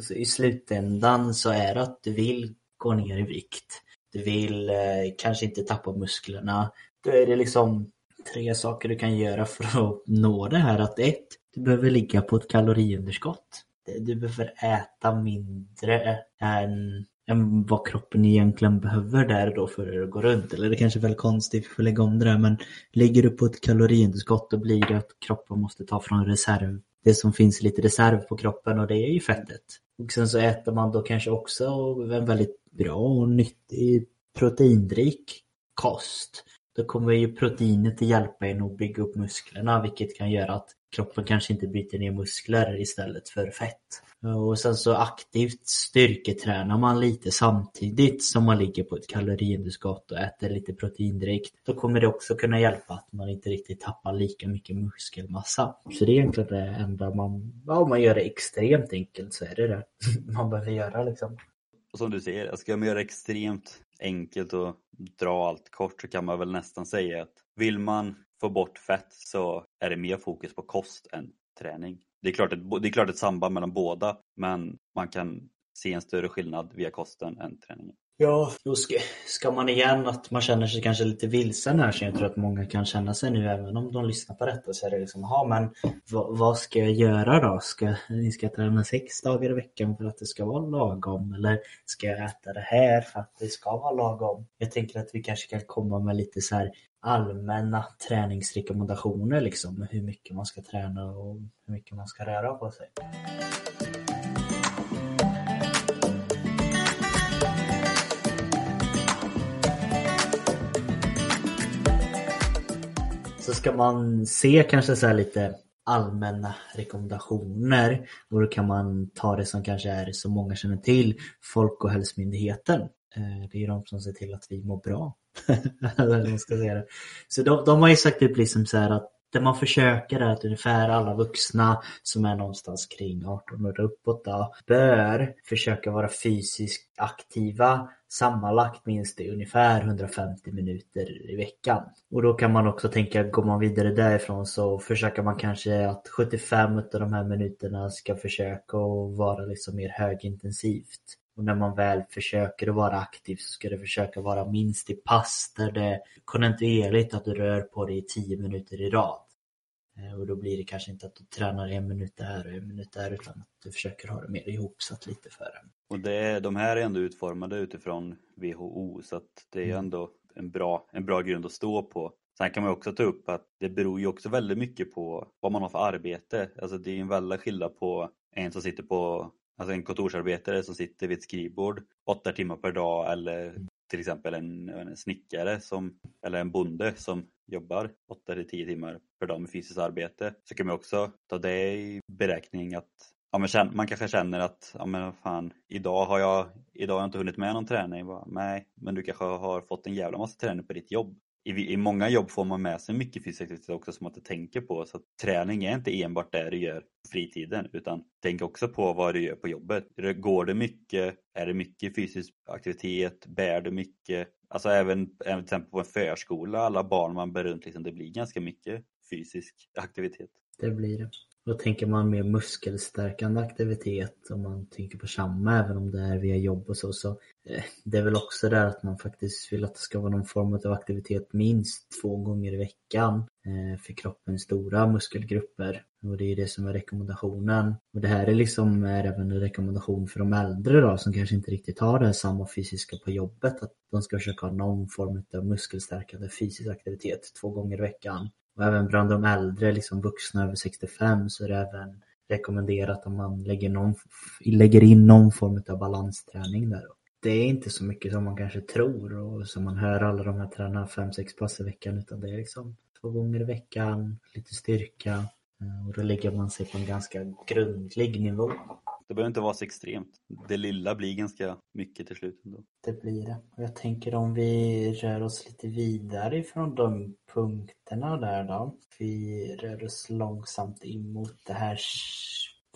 Så I slutändan så är det att du vill gå ner i vikt. Du vill eh, kanske inte tappa musklerna. Då är det liksom tre saker du kan göra för att nå det här. Att ett, du behöver ligga på ett kaloriunderskott. Du behöver äta mindre än än vad kroppen egentligen behöver där då för att gå runt. Eller det kanske är väl konstigt, vi får lägga om det där, men ligger du på ett kaloriunderskott då blir det att kroppen måste ta från reserv. Det som finns lite reserv på kroppen och det är ju fettet. Och sen så äter man då kanske också en väldigt bra och nyttig proteinrik kost. Då kommer ju proteinet att hjälpa en att bygga upp musklerna vilket kan göra att kroppen kanske inte byter ner muskler istället för fett. Och sen så aktivt styrketränar man lite samtidigt som man ligger på ett kaloriunderskott och äter lite proteindrikt. Då kommer det också kunna hjälpa att man inte riktigt tappar lika mycket muskelmassa. Så det är egentligen det enda man, ja, om man gör det extremt enkelt så är det det man behöver göra liksom. Och som du säger, ska man göra det extremt enkelt och dra allt kort så kan man väl nästan säga att vill man få bort fett så är det mer fokus på kost än träning. Det är klart ett, det är klart ett samband mellan båda men man kan se en större skillnad via kosten än träningen. Ja, då ska, ska man igen att man känner sig kanske lite vilsen här som jag tror att många kan känna sig nu även om de lyssnar på detta så är det liksom, ja men vad, vad ska jag göra då? Ska, ska jag träna sex dagar i veckan för att det ska vara lagom eller ska jag äta det här för att det ska vara lagom? Jag tänker att vi kanske kan komma med lite så här allmänna träningsrekommendationer liksom hur mycket man ska träna och hur mycket man ska röra på sig. Så ska man se kanske så här lite allmänna rekommendationer och då kan man ta det som kanske är så många känner till, Folkhälsomyndigheten. Eh, det är de som ser till att vi mår bra. Ska säga det. Så de, de har ju sagt upp liksom så här att det man försöker är att ungefär alla vuxna som är någonstans kring 18 år uppåt då, bör försöka vara fysiskt aktiva sammanlagt minst i ungefär 150 minuter i veckan. Och då kan man också tänka, går man vidare därifrån så försöker man kanske att 75 av de här minuterna ska försöka att vara liksom mer högintensivt. Och när man väl försöker att vara aktiv så ska det försöka vara minst i pass där det är kontinuerligt att du rör på dig i 10 minuter i rad. Eh, Och då blir det kanske inte att du tränar en minut där och en minut där utan att du försöker ha det mer ihopsatt lite för en. Och det, de här är ändå utformade utifrån WHO så att det är Mm. ändå en, bra, en bra grund att stå på. Sen kan man också ta upp att det beror ju också väldigt mycket på vad man har för arbete. Alltså det är en väldig skillnad på en som sitter på, alltså en kontorsarbetare som sitter vid ett skrivbord åtta timmar per dag eller till exempel en, en snickare som, eller en bonde som jobbar 8 till 10 timmar per dag med fysiskt arbete så kan man också ta det i beräkning att ja, men man kanske känner att ja, men fan, idag, har jag, idag har jag inte hunnit med någon träning. Bara, Nej, men du kanske har fått en jävla massa träning på ditt jobb. I, I många jobb får man med sig mycket fysisk aktivitet också som man inte tänker på. Så träning är inte enbart det du gör på fritiden utan tänk också på vad du gör på jobbet. Går det mycket? Är det mycket fysisk aktivitet? Bär du mycket? Alltså även, även till exempel på en förskola, alla barn man bär runt, liksom, det blir ganska mycket fysisk aktivitet. Det blir det. Då tänker man mer muskelstärkande aktivitet om man tänker på samma även om det är via jobb och så. så eh, det är väl också där att man faktiskt vill att det ska vara någon form av aktivitet minst två gånger i veckan eh, för kroppens stora muskelgrupper. Och det är det som är rekommendationen. Och det här är liksom är även en rekommendation för de äldre då som kanske inte riktigt har det här samma fysiska på jobbet. Att de ska försöka ha någon form av muskelstärkande fysisk aktivitet två gånger i veckan. Och även bland de äldre, liksom vuxna över 65, så är det även rekommenderat att man lägger, någon, lägger in någon form av balansträning där. Det är inte så mycket som man kanske tror och som man hör alla de här tränarna 5-6 pass i veckan utan det är liksom två gånger i veckan, lite styrka eh, och då lägger man sig på en ganska grundlig nivå. Det behöver inte vara så extremt. Det lilla blir ganska mycket till slut. Ändå. Det blir det. Och jag tänker om vi rör oss lite vidare ifrån de punkterna där då. Vi rör oss långsamt in mot det här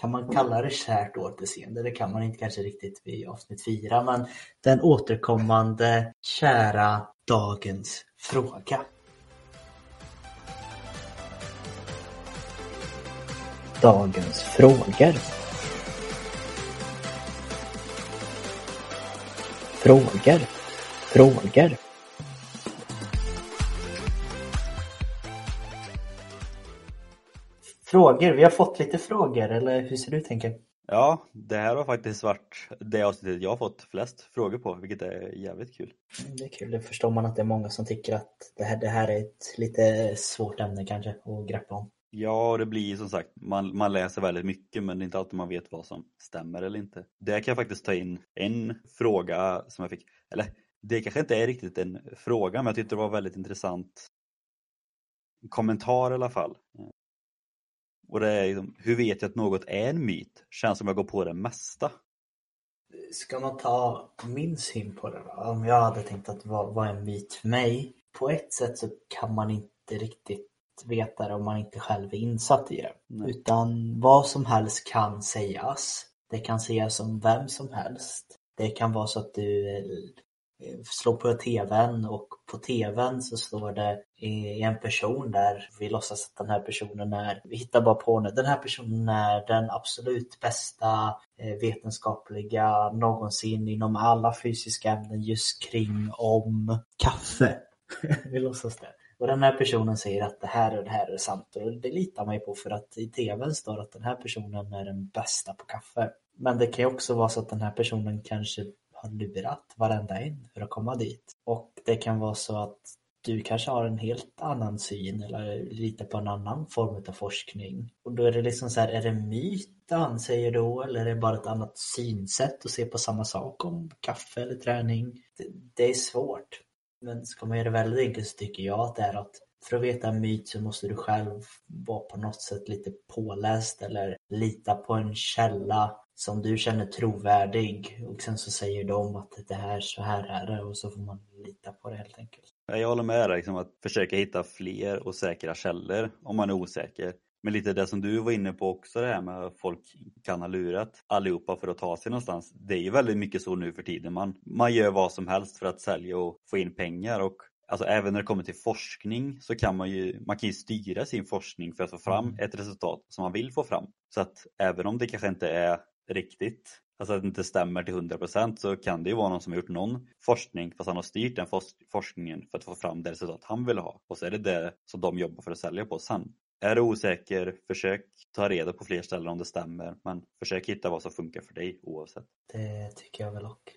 kan man kalla det kärt återseende? Det kan man inte kanske riktigt vid avsnitt fyra, men den återkommande kära dagens fråga. Dagens frågor. Frågor, frågor. Frågor, vi har fått lite frågor eller hur ser du tänker? Ja, det här har faktiskt varit det avsnittet jag har fått flest frågor på, vilket är jävligt kul. Mm, det är kul, då förstår man att det är många som tycker att det här, det här är ett lite svårt ämne kanske att greppa om. Ja, det blir som sagt, man, man läser väldigt mycket men det är inte alltid man vet vad som stämmer eller inte. Där kan jag faktiskt ta in en fråga som jag fick, eller det kanske inte är riktigt en fråga men jag tyckte det var väldigt intressant kommentar i alla fall. Och det är liksom, hur vet jag att något är en myt? Känns som jag går på det mesta. Ska man ta min syn på det då? Om jag hade tänkt att vad, vad är en myt för mig? På ett sätt så kan man inte riktigt veta det om man inte själv är insatt i det. Nej. Utan vad som helst kan sägas. Det kan sägas om vem som helst. Det kan vara så att du eh, slår på tvn och på tvn så står det en person där. Vi låtsas att den här personen är, vi hittar bara på nu, den här personen är den absolut bästa eh, vetenskapliga någonsin inom alla fysiska ämnen just kring om kaffe. vi låtsas det. Och den här personen säger att det här och det här är sant och det litar man ju på för att i tvn står att den här personen är den bästa på kaffe. Men det kan ju också vara så att den här personen kanske har lurat varenda en för att komma dit. Och det kan vara så att du kanske har en helt annan syn eller lite på en annan form av forskning. Och då är det liksom så här, är det myten han säger då eller är det bara ett annat synsätt att se på samma sak om kaffe eller träning? Det, det är svårt. Men ska man göra det väldigt enkelt så tycker jag att det är att för att veta en myt så måste du själv vara på något sätt lite påläst eller lita på en källa som du känner trovärdig och sen så säger de att det här, så här är det och så får man lita på det helt enkelt. Jag håller med dig, liksom, att försöka hitta fler och säkra källor om man är osäker. Men lite det som du var inne på också det här med att folk kan ha lurat allihopa för att ta sig någonstans. Det är ju väldigt mycket så nu för tiden. Man, man gör vad som helst för att sälja och få in pengar och alltså även när det kommer till forskning så kan man ju, man kan ju styra sin forskning för att få fram mm. ett resultat som man vill få fram. Så att även om det kanske inte är riktigt alltså att det inte stämmer till 100% så kan det ju vara någon som har gjort någon forskning fast han har styrt den forskningen för att få fram det resultat han vill ha och så är det det som de jobbar för att sälja på sen. Är du osäker, försök ta reda på fler ställen om det stämmer men försök hitta vad som funkar för dig oavsett. Det tycker jag väl och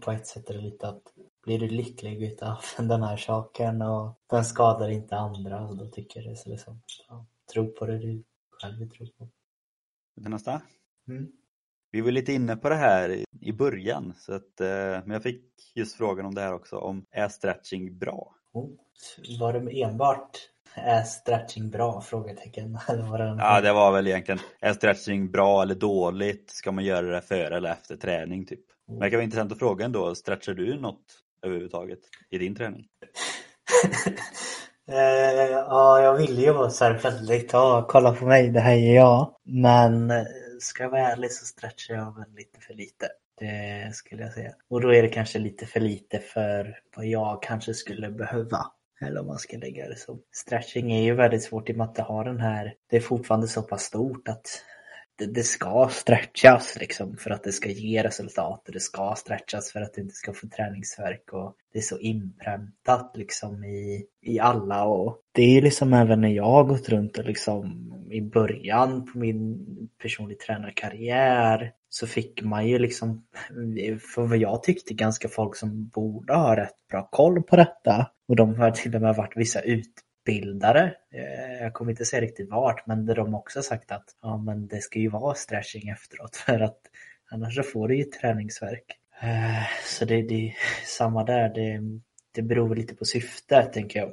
på ett sätt är det lite att blir du lycklig utav den här saken och den skadar inte andra och då tycker jag det är liksom, ja, tro på det du själv vill tro på. Det nästa? Mm. Vi var lite inne på det här i början, så att, eh, men jag fick just frågan om det här också, om är stretching bra? Oh, var det enbart är stretching bra? Frågetecken. Var det Ja, det var väl egentligen, är stretching bra eller dåligt? Ska man göra det före eller efter träning typ? Men det kan vara intressant att fråga ändå, stretchar du något överhuvudtaget i din träning? Eh, ja, jag vill ju vara så här väldigt, ja, kolla på mig, det här är jag. Men eh, ska jag vara ärlig så stretchar jag väl lite för lite. Det skulle jag säga. Och då är det kanske lite för lite för vad jag kanske skulle behöva. Eller om man ska lägga det så. Stretching är ju väldigt svårt i och med att det har den här, det är fortfarande så pass stort att det, det ska stretchas liksom för att det ska ge resultat. och Det ska stretchas för att det inte ska få träningsverk och det är så inpräntat liksom i, i alla och det är liksom även när jag har gått runt och liksom i början på min personlig tränarkarriär så fick man ju liksom, för vad jag tyckte, ganska folk som borde ha rätt bra koll på detta. Och de har till och med varit vissa utbildare. Eh, jag kommer inte säga riktigt vart, men de har också sagt att ja, men det ska ju vara stretching efteråt för att annars så får du ju träningsverk. Eh, så det, det är samma där, det, det beror lite på syftet tänker jag.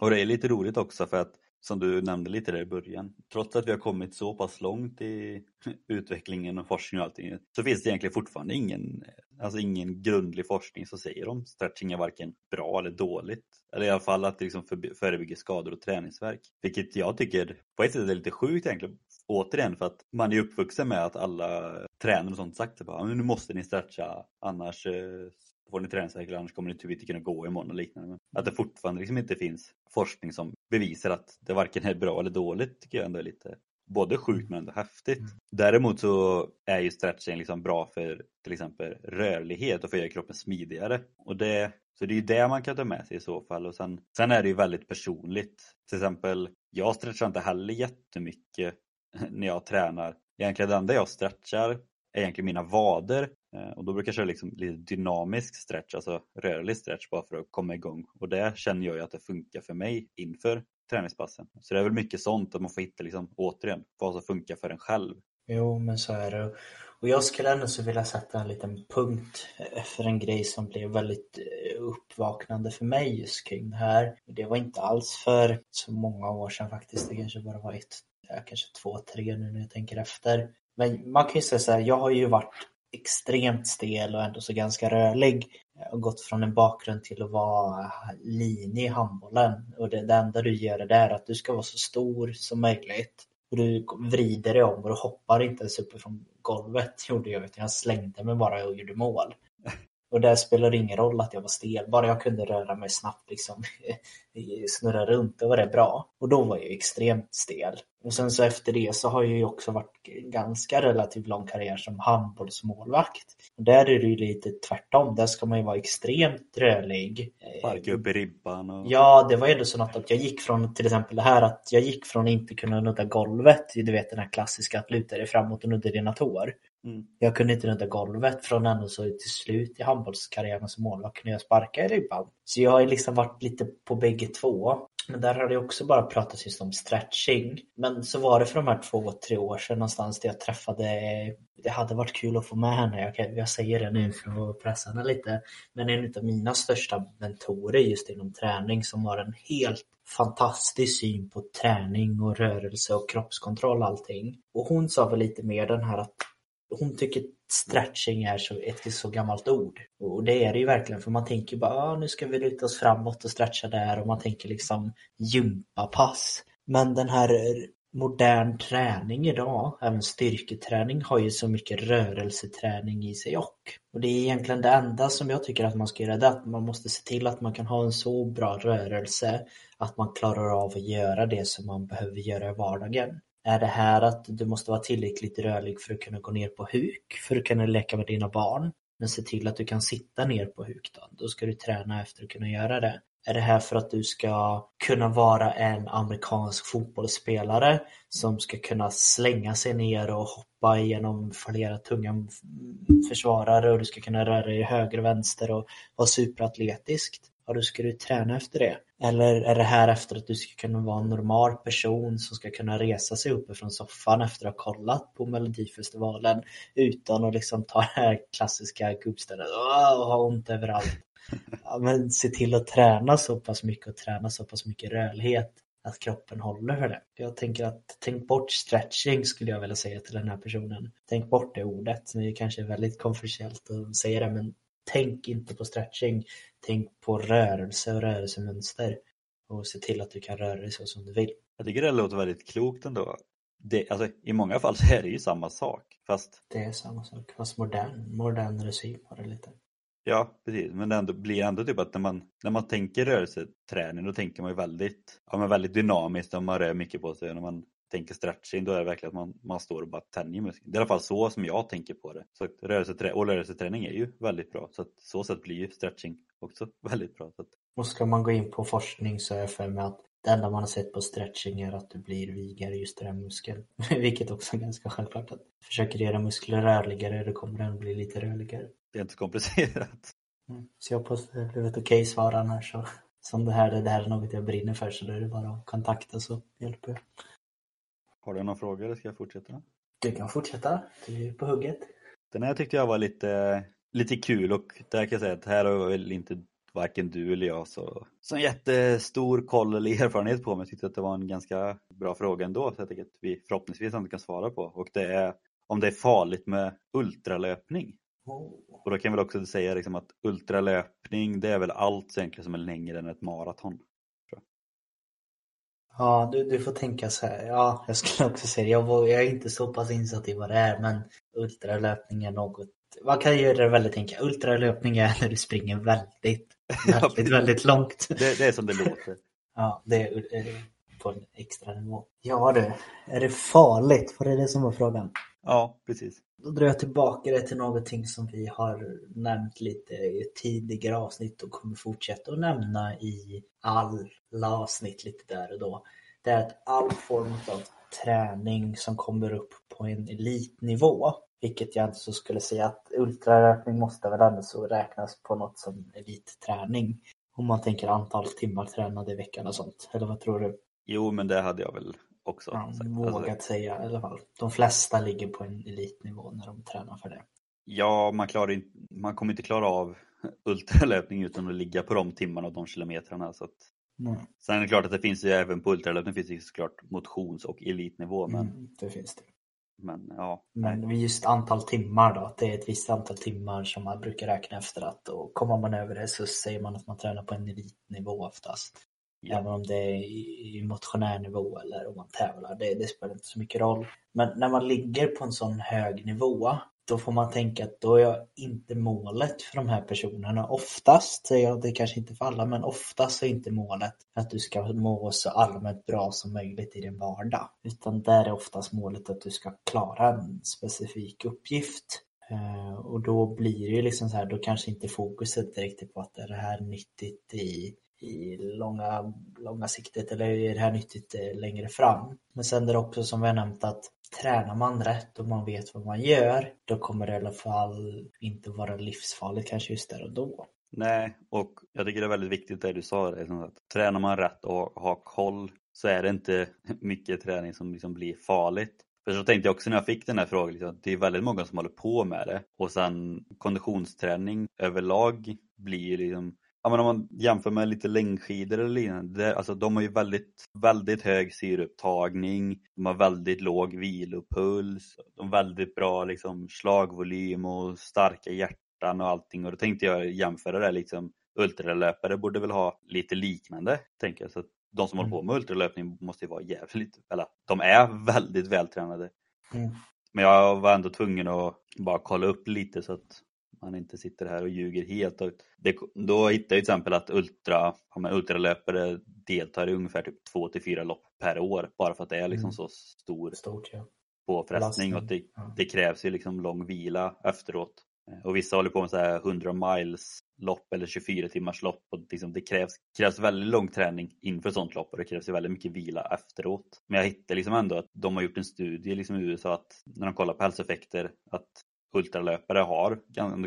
Och det är lite roligt också för att som du nämnde lite där i början. Trots att vi har kommit så pass långt i utvecklingen och forskningen och allting så finns det egentligen fortfarande ingen, alltså ingen grundlig forskning som säger om stretching är varken bra eller dåligt. Eller i alla fall att det liksom förebygger skador och träningsverk. Vilket jag tycker på ett sätt är lite sjukt egentligen. Återigen för att man är uppvuxen med att alla tränare och sånt sagt att nu måste ni stretcha annars eh, får ni träningsvärk annars kommer ni typ inte kunna gå imorgon och liknande. Att det fortfarande liksom inte finns forskning som bevisar att det varken är bra eller dåligt tycker jag ändå är lite både sjukt men ändå häftigt. Mm. Däremot så är ju stretching liksom bra för till exempel rörlighet och för att göra kroppen smidigare. Och det, så det är ju det man kan ta med sig i så fall. Och sen, sen är det ju väldigt personligt. Till exempel, jag stretchar inte heller jättemycket när jag tränar. Egentligen det enda jag stretchar är egentligen mina vader eh, och då brukar jag köra liksom lite dynamisk stretch, alltså rörlig stretch bara för att komma igång. Och det känner jag ju att det funkar för mig inför träningspassen. Så det är väl mycket sånt att man får hitta liksom, återigen vad som funkar för en själv. Jo, men så är det. Och jag skulle ändå så vilja sätta en liten punkt eh, för en grej som blev väldigt eh, uppvaknande för mig just kring det här. Det var inte alls för så många år sedan faktiskt. Det kanske bara var ett, kanske två, tre nu när jag tänker efter. Men man kan ju säga så här, jag har ju varit extremt stel och ändå så ganska rörlig. Och gått från en bakgrund till att vara eh, linje i handbollen. Och det, det enda du gör är där är att du ska vara så stor som möjligt. Och du vrider dig om och du hoppar inte ens uppifrån golvet gjorde jag utan jag slängde mig bara och gjorde mål. Och där spelade det ingen roll att jag var stel, bara jag kunde röra mig snabbt liksom snurra runt, då var det bra. Och då var jag extremt stel. Och sen så efter det så har jag ju också varit ganska relativt lång karriär som handbollsmålvakt. Och där är det ju lite tvärtom, där ska man ju vara extremt rörlig. Sparka upp i ribban. Och... Ja, det var ju ändå så något att jag gick från till exempel det här att jag gick från att inte kunna nudda golvet, du vet den här klassiska att luta dig framåt och nudda dina tår. Mm. Jag kunde inte runda golvet från ändå så till slut i handbollskarriären som målvakt kunde jag sparka i ribban. Så jag har liksom varit lite på bägge två. Men där har det också bara pratats just om stretching. Men så var det för de här två, tre år sedan någonstans där jag träffade, det hade varit kul att få med henne, jag, jag säger det nu för att pressa henne lite, men en av mina största mentorer just inom träning som har en helt fantastisk syn på träning och rörelse och kroppskontroll och allting. Och hon sa väl lite mer den här att hon tycker stretching är så, ett så gammalt ord. Och det är det ju verkligen för man tänker bara ah, nu ska vi luta oss framåt och stretcha där och man tänker liksom gympapass. Men den här modern träning idag, även styrketräning, har ju så mycket rörelseträning i sig och. Och det är egentligen det enda som jag tycker att man ska göra, det att man måste se till att man kan ha en så bra rörelse att man klarar av att göra det som man behöver göra i vardagen. Är det här att du måste vara tillräckligt rörlig för att kunna gå ner på huk, för att kunna leka med dina barn? Men se till att du kan sitta ner på huk då. Då ska du träna efter att kunna göra det. Är det här för att du ska kunna vara en amerikansk fotbollsspelare som ska kunna slänga sig ner och hoppa igenom flera tunga försvarare och du ska kunna röra dig höger och vänster och vara superatletiskt? Ja, då ska du träna efter det. Eller är det här efter att du ska kunna vara en normal person som ska kunna resa sig upp från soffan efter att ha kollat på Melodifestivalen utan att liksom ta det här klassiska gubbstället och ha ont överallt. Ja, men se till att träna så pass mycket och träna så pass mycket rörlighet att kroppen håller för det. Jag tänker att tänk bort stretching skulle jag vilja säga till den här personen. Tänk bort det ordet. Det är kanske väldigt kontroversiellt att säga det men tänk inte på stretching. Tänk på rörelse och rörelsemönster. Och se till att du kan röra dig så som du vill. Jag tycker det låter väldigt klokt ändå. Det, alltså, I många fall så är det ju samma sak. Fast... Det är samma sak, fast modern, modernare syn på det lite. Ja, precis. Men det ändå, blir ändå typ att när man, när man tänker rörelseträning då tänker man ju väldigt, ja, men väldigt dynamiskt och man rör mycket på sig. Och när man tänker stretching då är det verkligen att man, man står och bara tänjer muskeln. Det är i alla fall så som jag tänker på det. Så rörelseträ och rörelseträning är ju väldigt bra. Så att så sätt blir ju stretching också väldigt bra. Så att... Och ska man gå in på forskning så är jag för mig att det enda man har sett på stretching är att du blir vigare just den här muskeln. Vilket också är ganska självklart. Att försöker göra muskler rörligare då kommer den bli lite rörligare. Det är inte så komplicerat. Mm. Så jag hoppas det blev ett okej svar annars. Så, som det här, det här är något jag brinner för så då är det bara att kontakta så hjälper jag. Har du några frågor eller ska jag fortsätta? Du kan fortsätta, du är på hugget. Den här tyckte jag var lite, lite kul och där kan jag säga att här har väl inte varken du eller jag så, så jättestor koll eller erfarenhet på men jag tyckte att det var en ganska bra fråga ändå så jag tycker att vi förhoppningsvis ändå kan svara på och det är om det är farligt med ultralöpning. Oh. Och då kan jag väl också säga liksom att ultralöpning det är väl allt egentligen som är längre än ett maraton. Ja, du, du får tänka så här. Ja, jag skulle också säga jag, jag är inte så pass insatt i vad det är, men ultralöpning är något man kan göra det väldigt enkelt. Ultralöpning är när du springer väldigt, väldigt, väldigt långt. Det, det, är som det låter. Ja, det är på en extra nivå. Ja du, är det farligt? Var det det som var frågan? Ja, precis. Då drar jag tillbaka det till någonting som vi har nämnt lite i tidigare avsnitt och kommer fortsätta att nämna i alla avsnitt lite där och då. Det är att all form av träning som kommer upp på en elitnivå, vilket jag inte så skulle säga att ultrarökning måste väl ändå så räknas på något som elitträning. Om man tänker antal timmar tränade i veckan och sånt. Eller vad tror du? Jo, men det hade jag väl också. Ja, vågat alltså... säga i alla fall. De flesta ligger på en elitnivå när de tränar för det. Ja, man, klarar inte, man kommer inte klara av ultralöpning utan att ligga på de timmarna och de kilometrarna. Så att... mm. Sen är det klart att det finns ju även på ultralöpning finns det såklart motions och elitnivå. Men... Mm, det finns det. Men ja. Men just antal timmar då, att det är ett visst antal timmar som man brukar räkna efter att och kommer man över det så säger man att man tränar på en elitnivå oftast. Ja. Även om det är i motionärnivå eller om man tävlar, det, det, spelar inte så mycket roll. Men när man ligger på en sån hög nivå, då får man tänka att då är jag inte målet för de här personerna. Oftast, säger jag, det kanske inte för alla, men oftast är inte målet att du ska må så allmänt bra som möjligt i din vardag. Utan där är oftast målet att du ska klara en specifik uppgift. Eh, och då blir det ju liksom så här, då kanske inte fokuset är riktigt på att är det här nyttigt i i långa, långa siktet eller är det här nyttigt eh, längre fram. Men sen är det också som vi har nämnt att tränar man rätt och man vet vad man gör då kommer det i alla fall inte vara livsfarligt kanske just där och då. Nej, och jag tycker det är väldigt viktigt det du sa, det, att tränar man rätt och har koll så är det inte mycket träning som liksom blir farligt. För så tänkte jag också när jag fick den här frågan, liksom, det är väldigt många som håller på med det och sen konditionsträning överlag blir liksom Ja, men om man jämför med lite längdskidor eller liknande, alltså de har ju väldigt, väldigt hög syreupptagning, de har väldigt låg vilopuls, de har väldigt bra liksom, slagvolym och starka hjärtan och allting och då tänkte jag jämföra det liksom, ultralöpare borde väl ha lite liknande, tänker jag. Så de som mm. håller på med ultralöpning måste ju vara jävligt, eller de är väldigt vältränade. Mm. Men jag var ändå tvungen att bara kolla upp lite så att man inte sitter här och ljuger helt. Det, då hittar jag till exempel att ultra, ultralöpare deltar i ungefär typ 2 till 4 lopp per år bara för att det är liksom mm. så stor Stort, ja. påfrestning och det, ja. det, krävs ju liksom lång vila efteråt. Och vissa håller på med så här 100 miles lopp eller 24 timmars lopp och liksom det krävs, krävs väldigt lång träning inför sånt lopp och det krävs väldigt mycket vila efteråt. Men jag hittade liksom ändå att de har gjort en studie liksom i USA att när de kollar på hälsoeffekter att ultralöpare har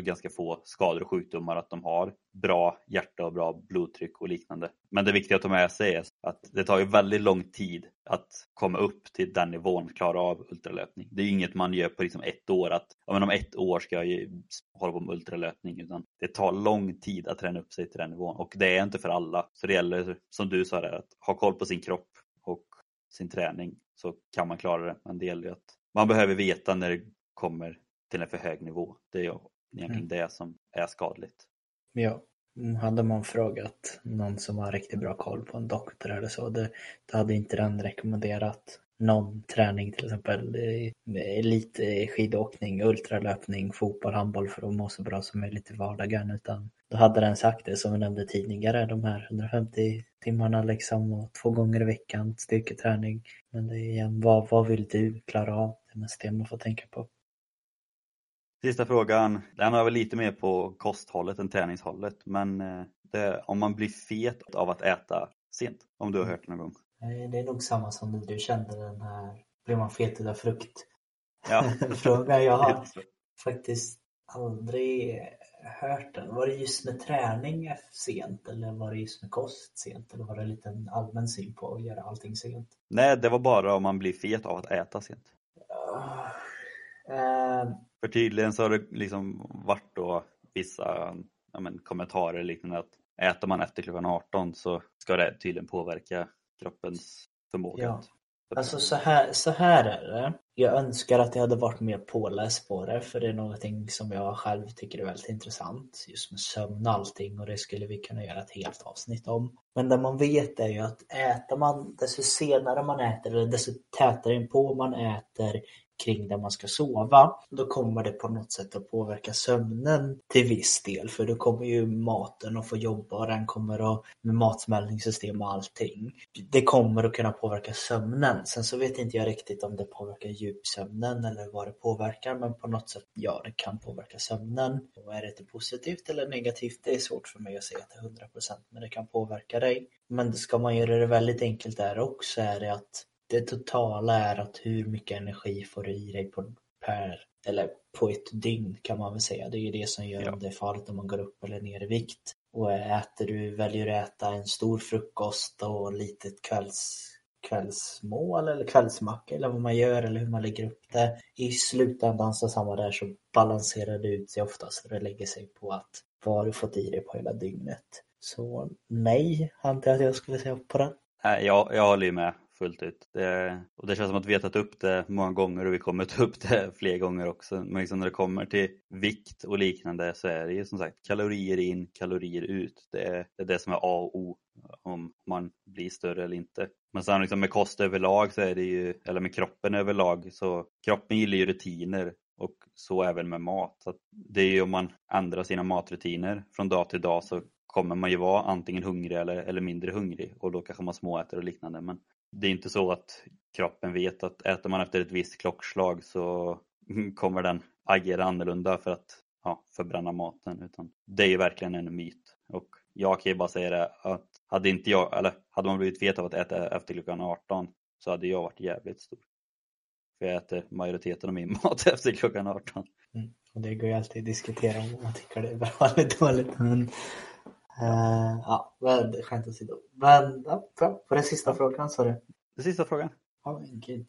ganska få skador och sjukdomar, att de har bra hjärta och bra blodtryck och liknande. Men det viktiga att ta med sig är att det tar ju väldigt lång tid att komma upp till den nivån, klara av ultralöpning. Det är ju inget man gör på liksom ett år att ja, men om ett år ska jag hålla på med ultralöpning utan det tar lång tid att träna upp sig till den nivån och det är inte för alla. Så det gäller som du sa där, att ha koll på sin kropp och sin träning så kan man klara det. Men det gäller ju att man behöver veta när det kommer till en för hög nivå. Det är ju egentligen mm. det som är skadligt. Ja, mm, hade man frågat någon som har riktigt bra koll på en doktor eller så, det, då hade inte den rekommenderat någon träning till exempel elitskidåkning, ultralöpning, fotboll, handboll för att må så bra som möjligt i vardagen utan då hade den sagt det som vi nämnde tidigare, de här 150 timmarna liksom och två gånger i veckan styrketräning. Men det är igen, vad, vad vill du klara av? Det är mest det man får tänka på. Sista frågan, den har väl lite mer på kosthållet än träningshållet men eh, det, om man blir fet av att äta sent, om du har hört det någon gång? Det är nog samma som du kände den här, blir man fet av frukt? Ja. Frågan jag har faktiskt aldrig hört den. Var det just med träning sent eller var det just med kost sent eller var det en allmän syn på att göra allting sent? Nej, det var bara om man blir fet av att äta sent. Uh, för tydligen så har det liksom varit då vissa ja, men, kommentarer liknande att äter man efter klockan 18 så ska det tydligen påverka kroppens förmåga. Ja. Alltså så här, så här är det. Jag önskar att jag hade varit mer påläst på det för det är någonting som jag själv tycker är väldigt intressant. Just med sömn och allting och det skulle vi kunna göra ett helt avsnitt om. Men det man vet är ju att äter man, desto senare man äter eller desto tätare inpå man äter kring där man ska sova, då kommer det på något sätt att påverka sömnen till viss del. För då kommer ju maten att få jobba och den kommer att, med matsmältningssystem och allting. Det kommer att kunna påverka sömnen. Sen så vet inte jag riktigt om det påverkar djupsömnen eller vad det påverkar, men på något sätt, ja, det kan påverka sömnen. Och är det positivt eller negativt? Det är svårt för mig att säga till 100% men det kan påverka dig. Men ska man göra det väldigt enkelt där också är det att det totala är att hur mycket energi får du i dig på, per, eller på ett dygn kan man väl säga. Det är ju det som gör ja. om det är farligt om man går upp eller ner i vikt. Och äter du, väljer du äta en stor frukost och litet kvälls, kvällsmål eller kvällsmacka eller vad man gör eller hur man lägger upp det. I slutändan så samma där så balanserar det ut sig oftast och det lägger sig på att vad har du fått i dig på hela dygnet. Så nej, antar jag att jag skulle säga på den. Nej, jag, jag håller ju med fullt ut. Det, och det känns som att vi har tagit upp det många gånger och vi kommer ta upp det fler gånger också. Men liksom när det kommer till vikt och liknande så är det ju som sagt kalorier in, kalorier ut. Det är det, är det som är A och O om man blir större eller inte. Men sen liksom med kost överlag så är det ju, eller med kroppen överlag, så kroppen gillar ju rutiner och så även med mat. Så det är ju om man ändrar sina matrutiner från dag till dag så kommer man ju vara antingen hungrig eller, eller mindre hungrig och då kanske man småäter och liknande. Men det är inte så att kroppen vet att äter man efter ett visst klockslag så kommer den agera annorlunda för att ja, förbränna maten. Utan det är ju verkligen en myt. Och jag kan ju bara säga det att hade inte jag, eller hade man blivit vet av att äta efter klockan 18 så hade jag varit jävligt stor. För jag äter majoriteten av min mat efter klockan 18. Mm. Och det går ju alltid att diskutera om man tycker det är bra eller dåligt. Men Uh, ja, men skämt åsido. Men ja, bra. På den sista frågan sa du? Den sista frågan? Ja, oh, gud.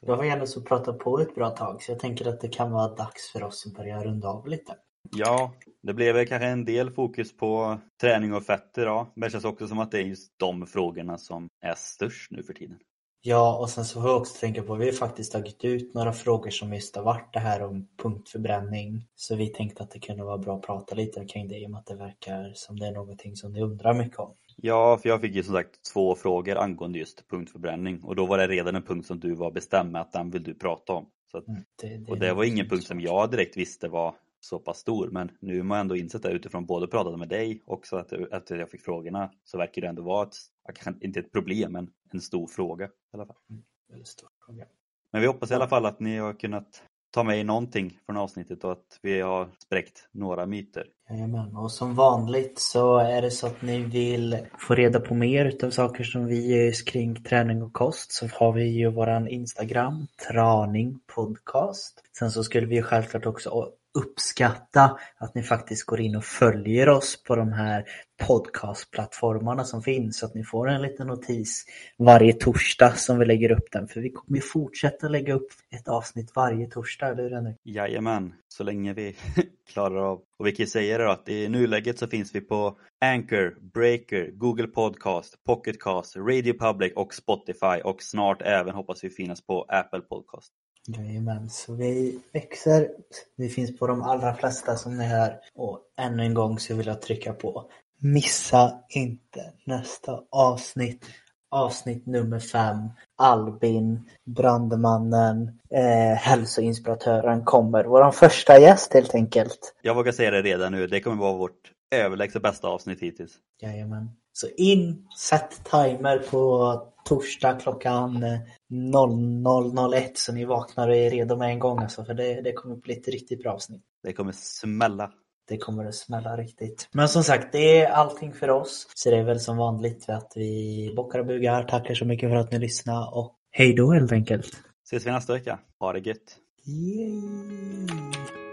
Då har vi ändå så pratat på ett bra tag så jag tänker att det kan vara dags för oss att börja runda av lite. Ja, det blev kanske en del fokus på träning och fetter ja. Men det känns också som att det är just de frågorna som är störst nu för tiden. Ja, och sen så får jag också tänka på, vi har faktiskt tagit ut några frågor som just har varit det här om punktförbränning. Så vi tänkte att det kunde vara bra att prata lite kring det i och med att det verkar som det är någonting som ni undrar mycket om. Ja, för jag fick ju som sagt två frågor angående just punktförbränning och då var det redan en punkt som du var bestämd med att den vill du prata om. Att, mm, det, det och det var ingen punkt som jag direkt visste var så pass stor men nu har man ändå insett det utifrån både pratat med dig och så att efter jag fick frågorna så verkar det ändå vara ett, kanske inte ett problem men en stor fråga i alla fall. Mm, stor fråga. Men vi hoppas i alla fall att ni har kunnat ta med någonting från avsnittet och att vi har spräckt några myter. Jajamän, och som vanligt så är det så att ni vill få reda på mer utav saker som vi gör kring träning och kost så har vi ju våran Instagram, Traning Podcast. Sen så skulle vi självklart också uppskatta att ni faktiskt går in och följer oss på de här podcastplattformarna som finns så att ni får en liten notis varje torsdag som vi lägger upp den. För vi kommer fortsätta lägga upp ett avsnitt varje torsdag, eller hur Henrik? Jajamän, så länge vi klarar av. Och vi kan säga det då att i nuläget så finns vi på Anchor, Breaker, Google Podcast, Pocketcast, Radio Public och Spotify och snart även hoppas vi finnas på Apple Podcast. Jajamän, så vi växer. Vi finns på de allra flesta som ni hör. Och ännu en gång så vill jag trycka på Missa inte nästa avsnitt. Avsnitt nummer fem. Albin, brandmannen, eh, hälsoinspiratören kommer. Vår första gäst helt enkelt. Jag vågar säga det redan nu, det kommer vara vårt överlägset bästa avsnitt hittills. Jajamän. Så in, sätt timer på torsdag klockan 00.01 så ni vaknar och är redo med en gång alltså, för det, det kommer bli ett riktigt bra avsnitt. Det kommer smälla. Det kommer att smälla riktigt. Men som sagt, det är allting för oss. Så det är väl som vanligt att vi bockar och bugar. Tackar så mycket för att ni lyssnade och hej då helt enkelt. Ses vi nästa vecka. Ha det gött. Yay.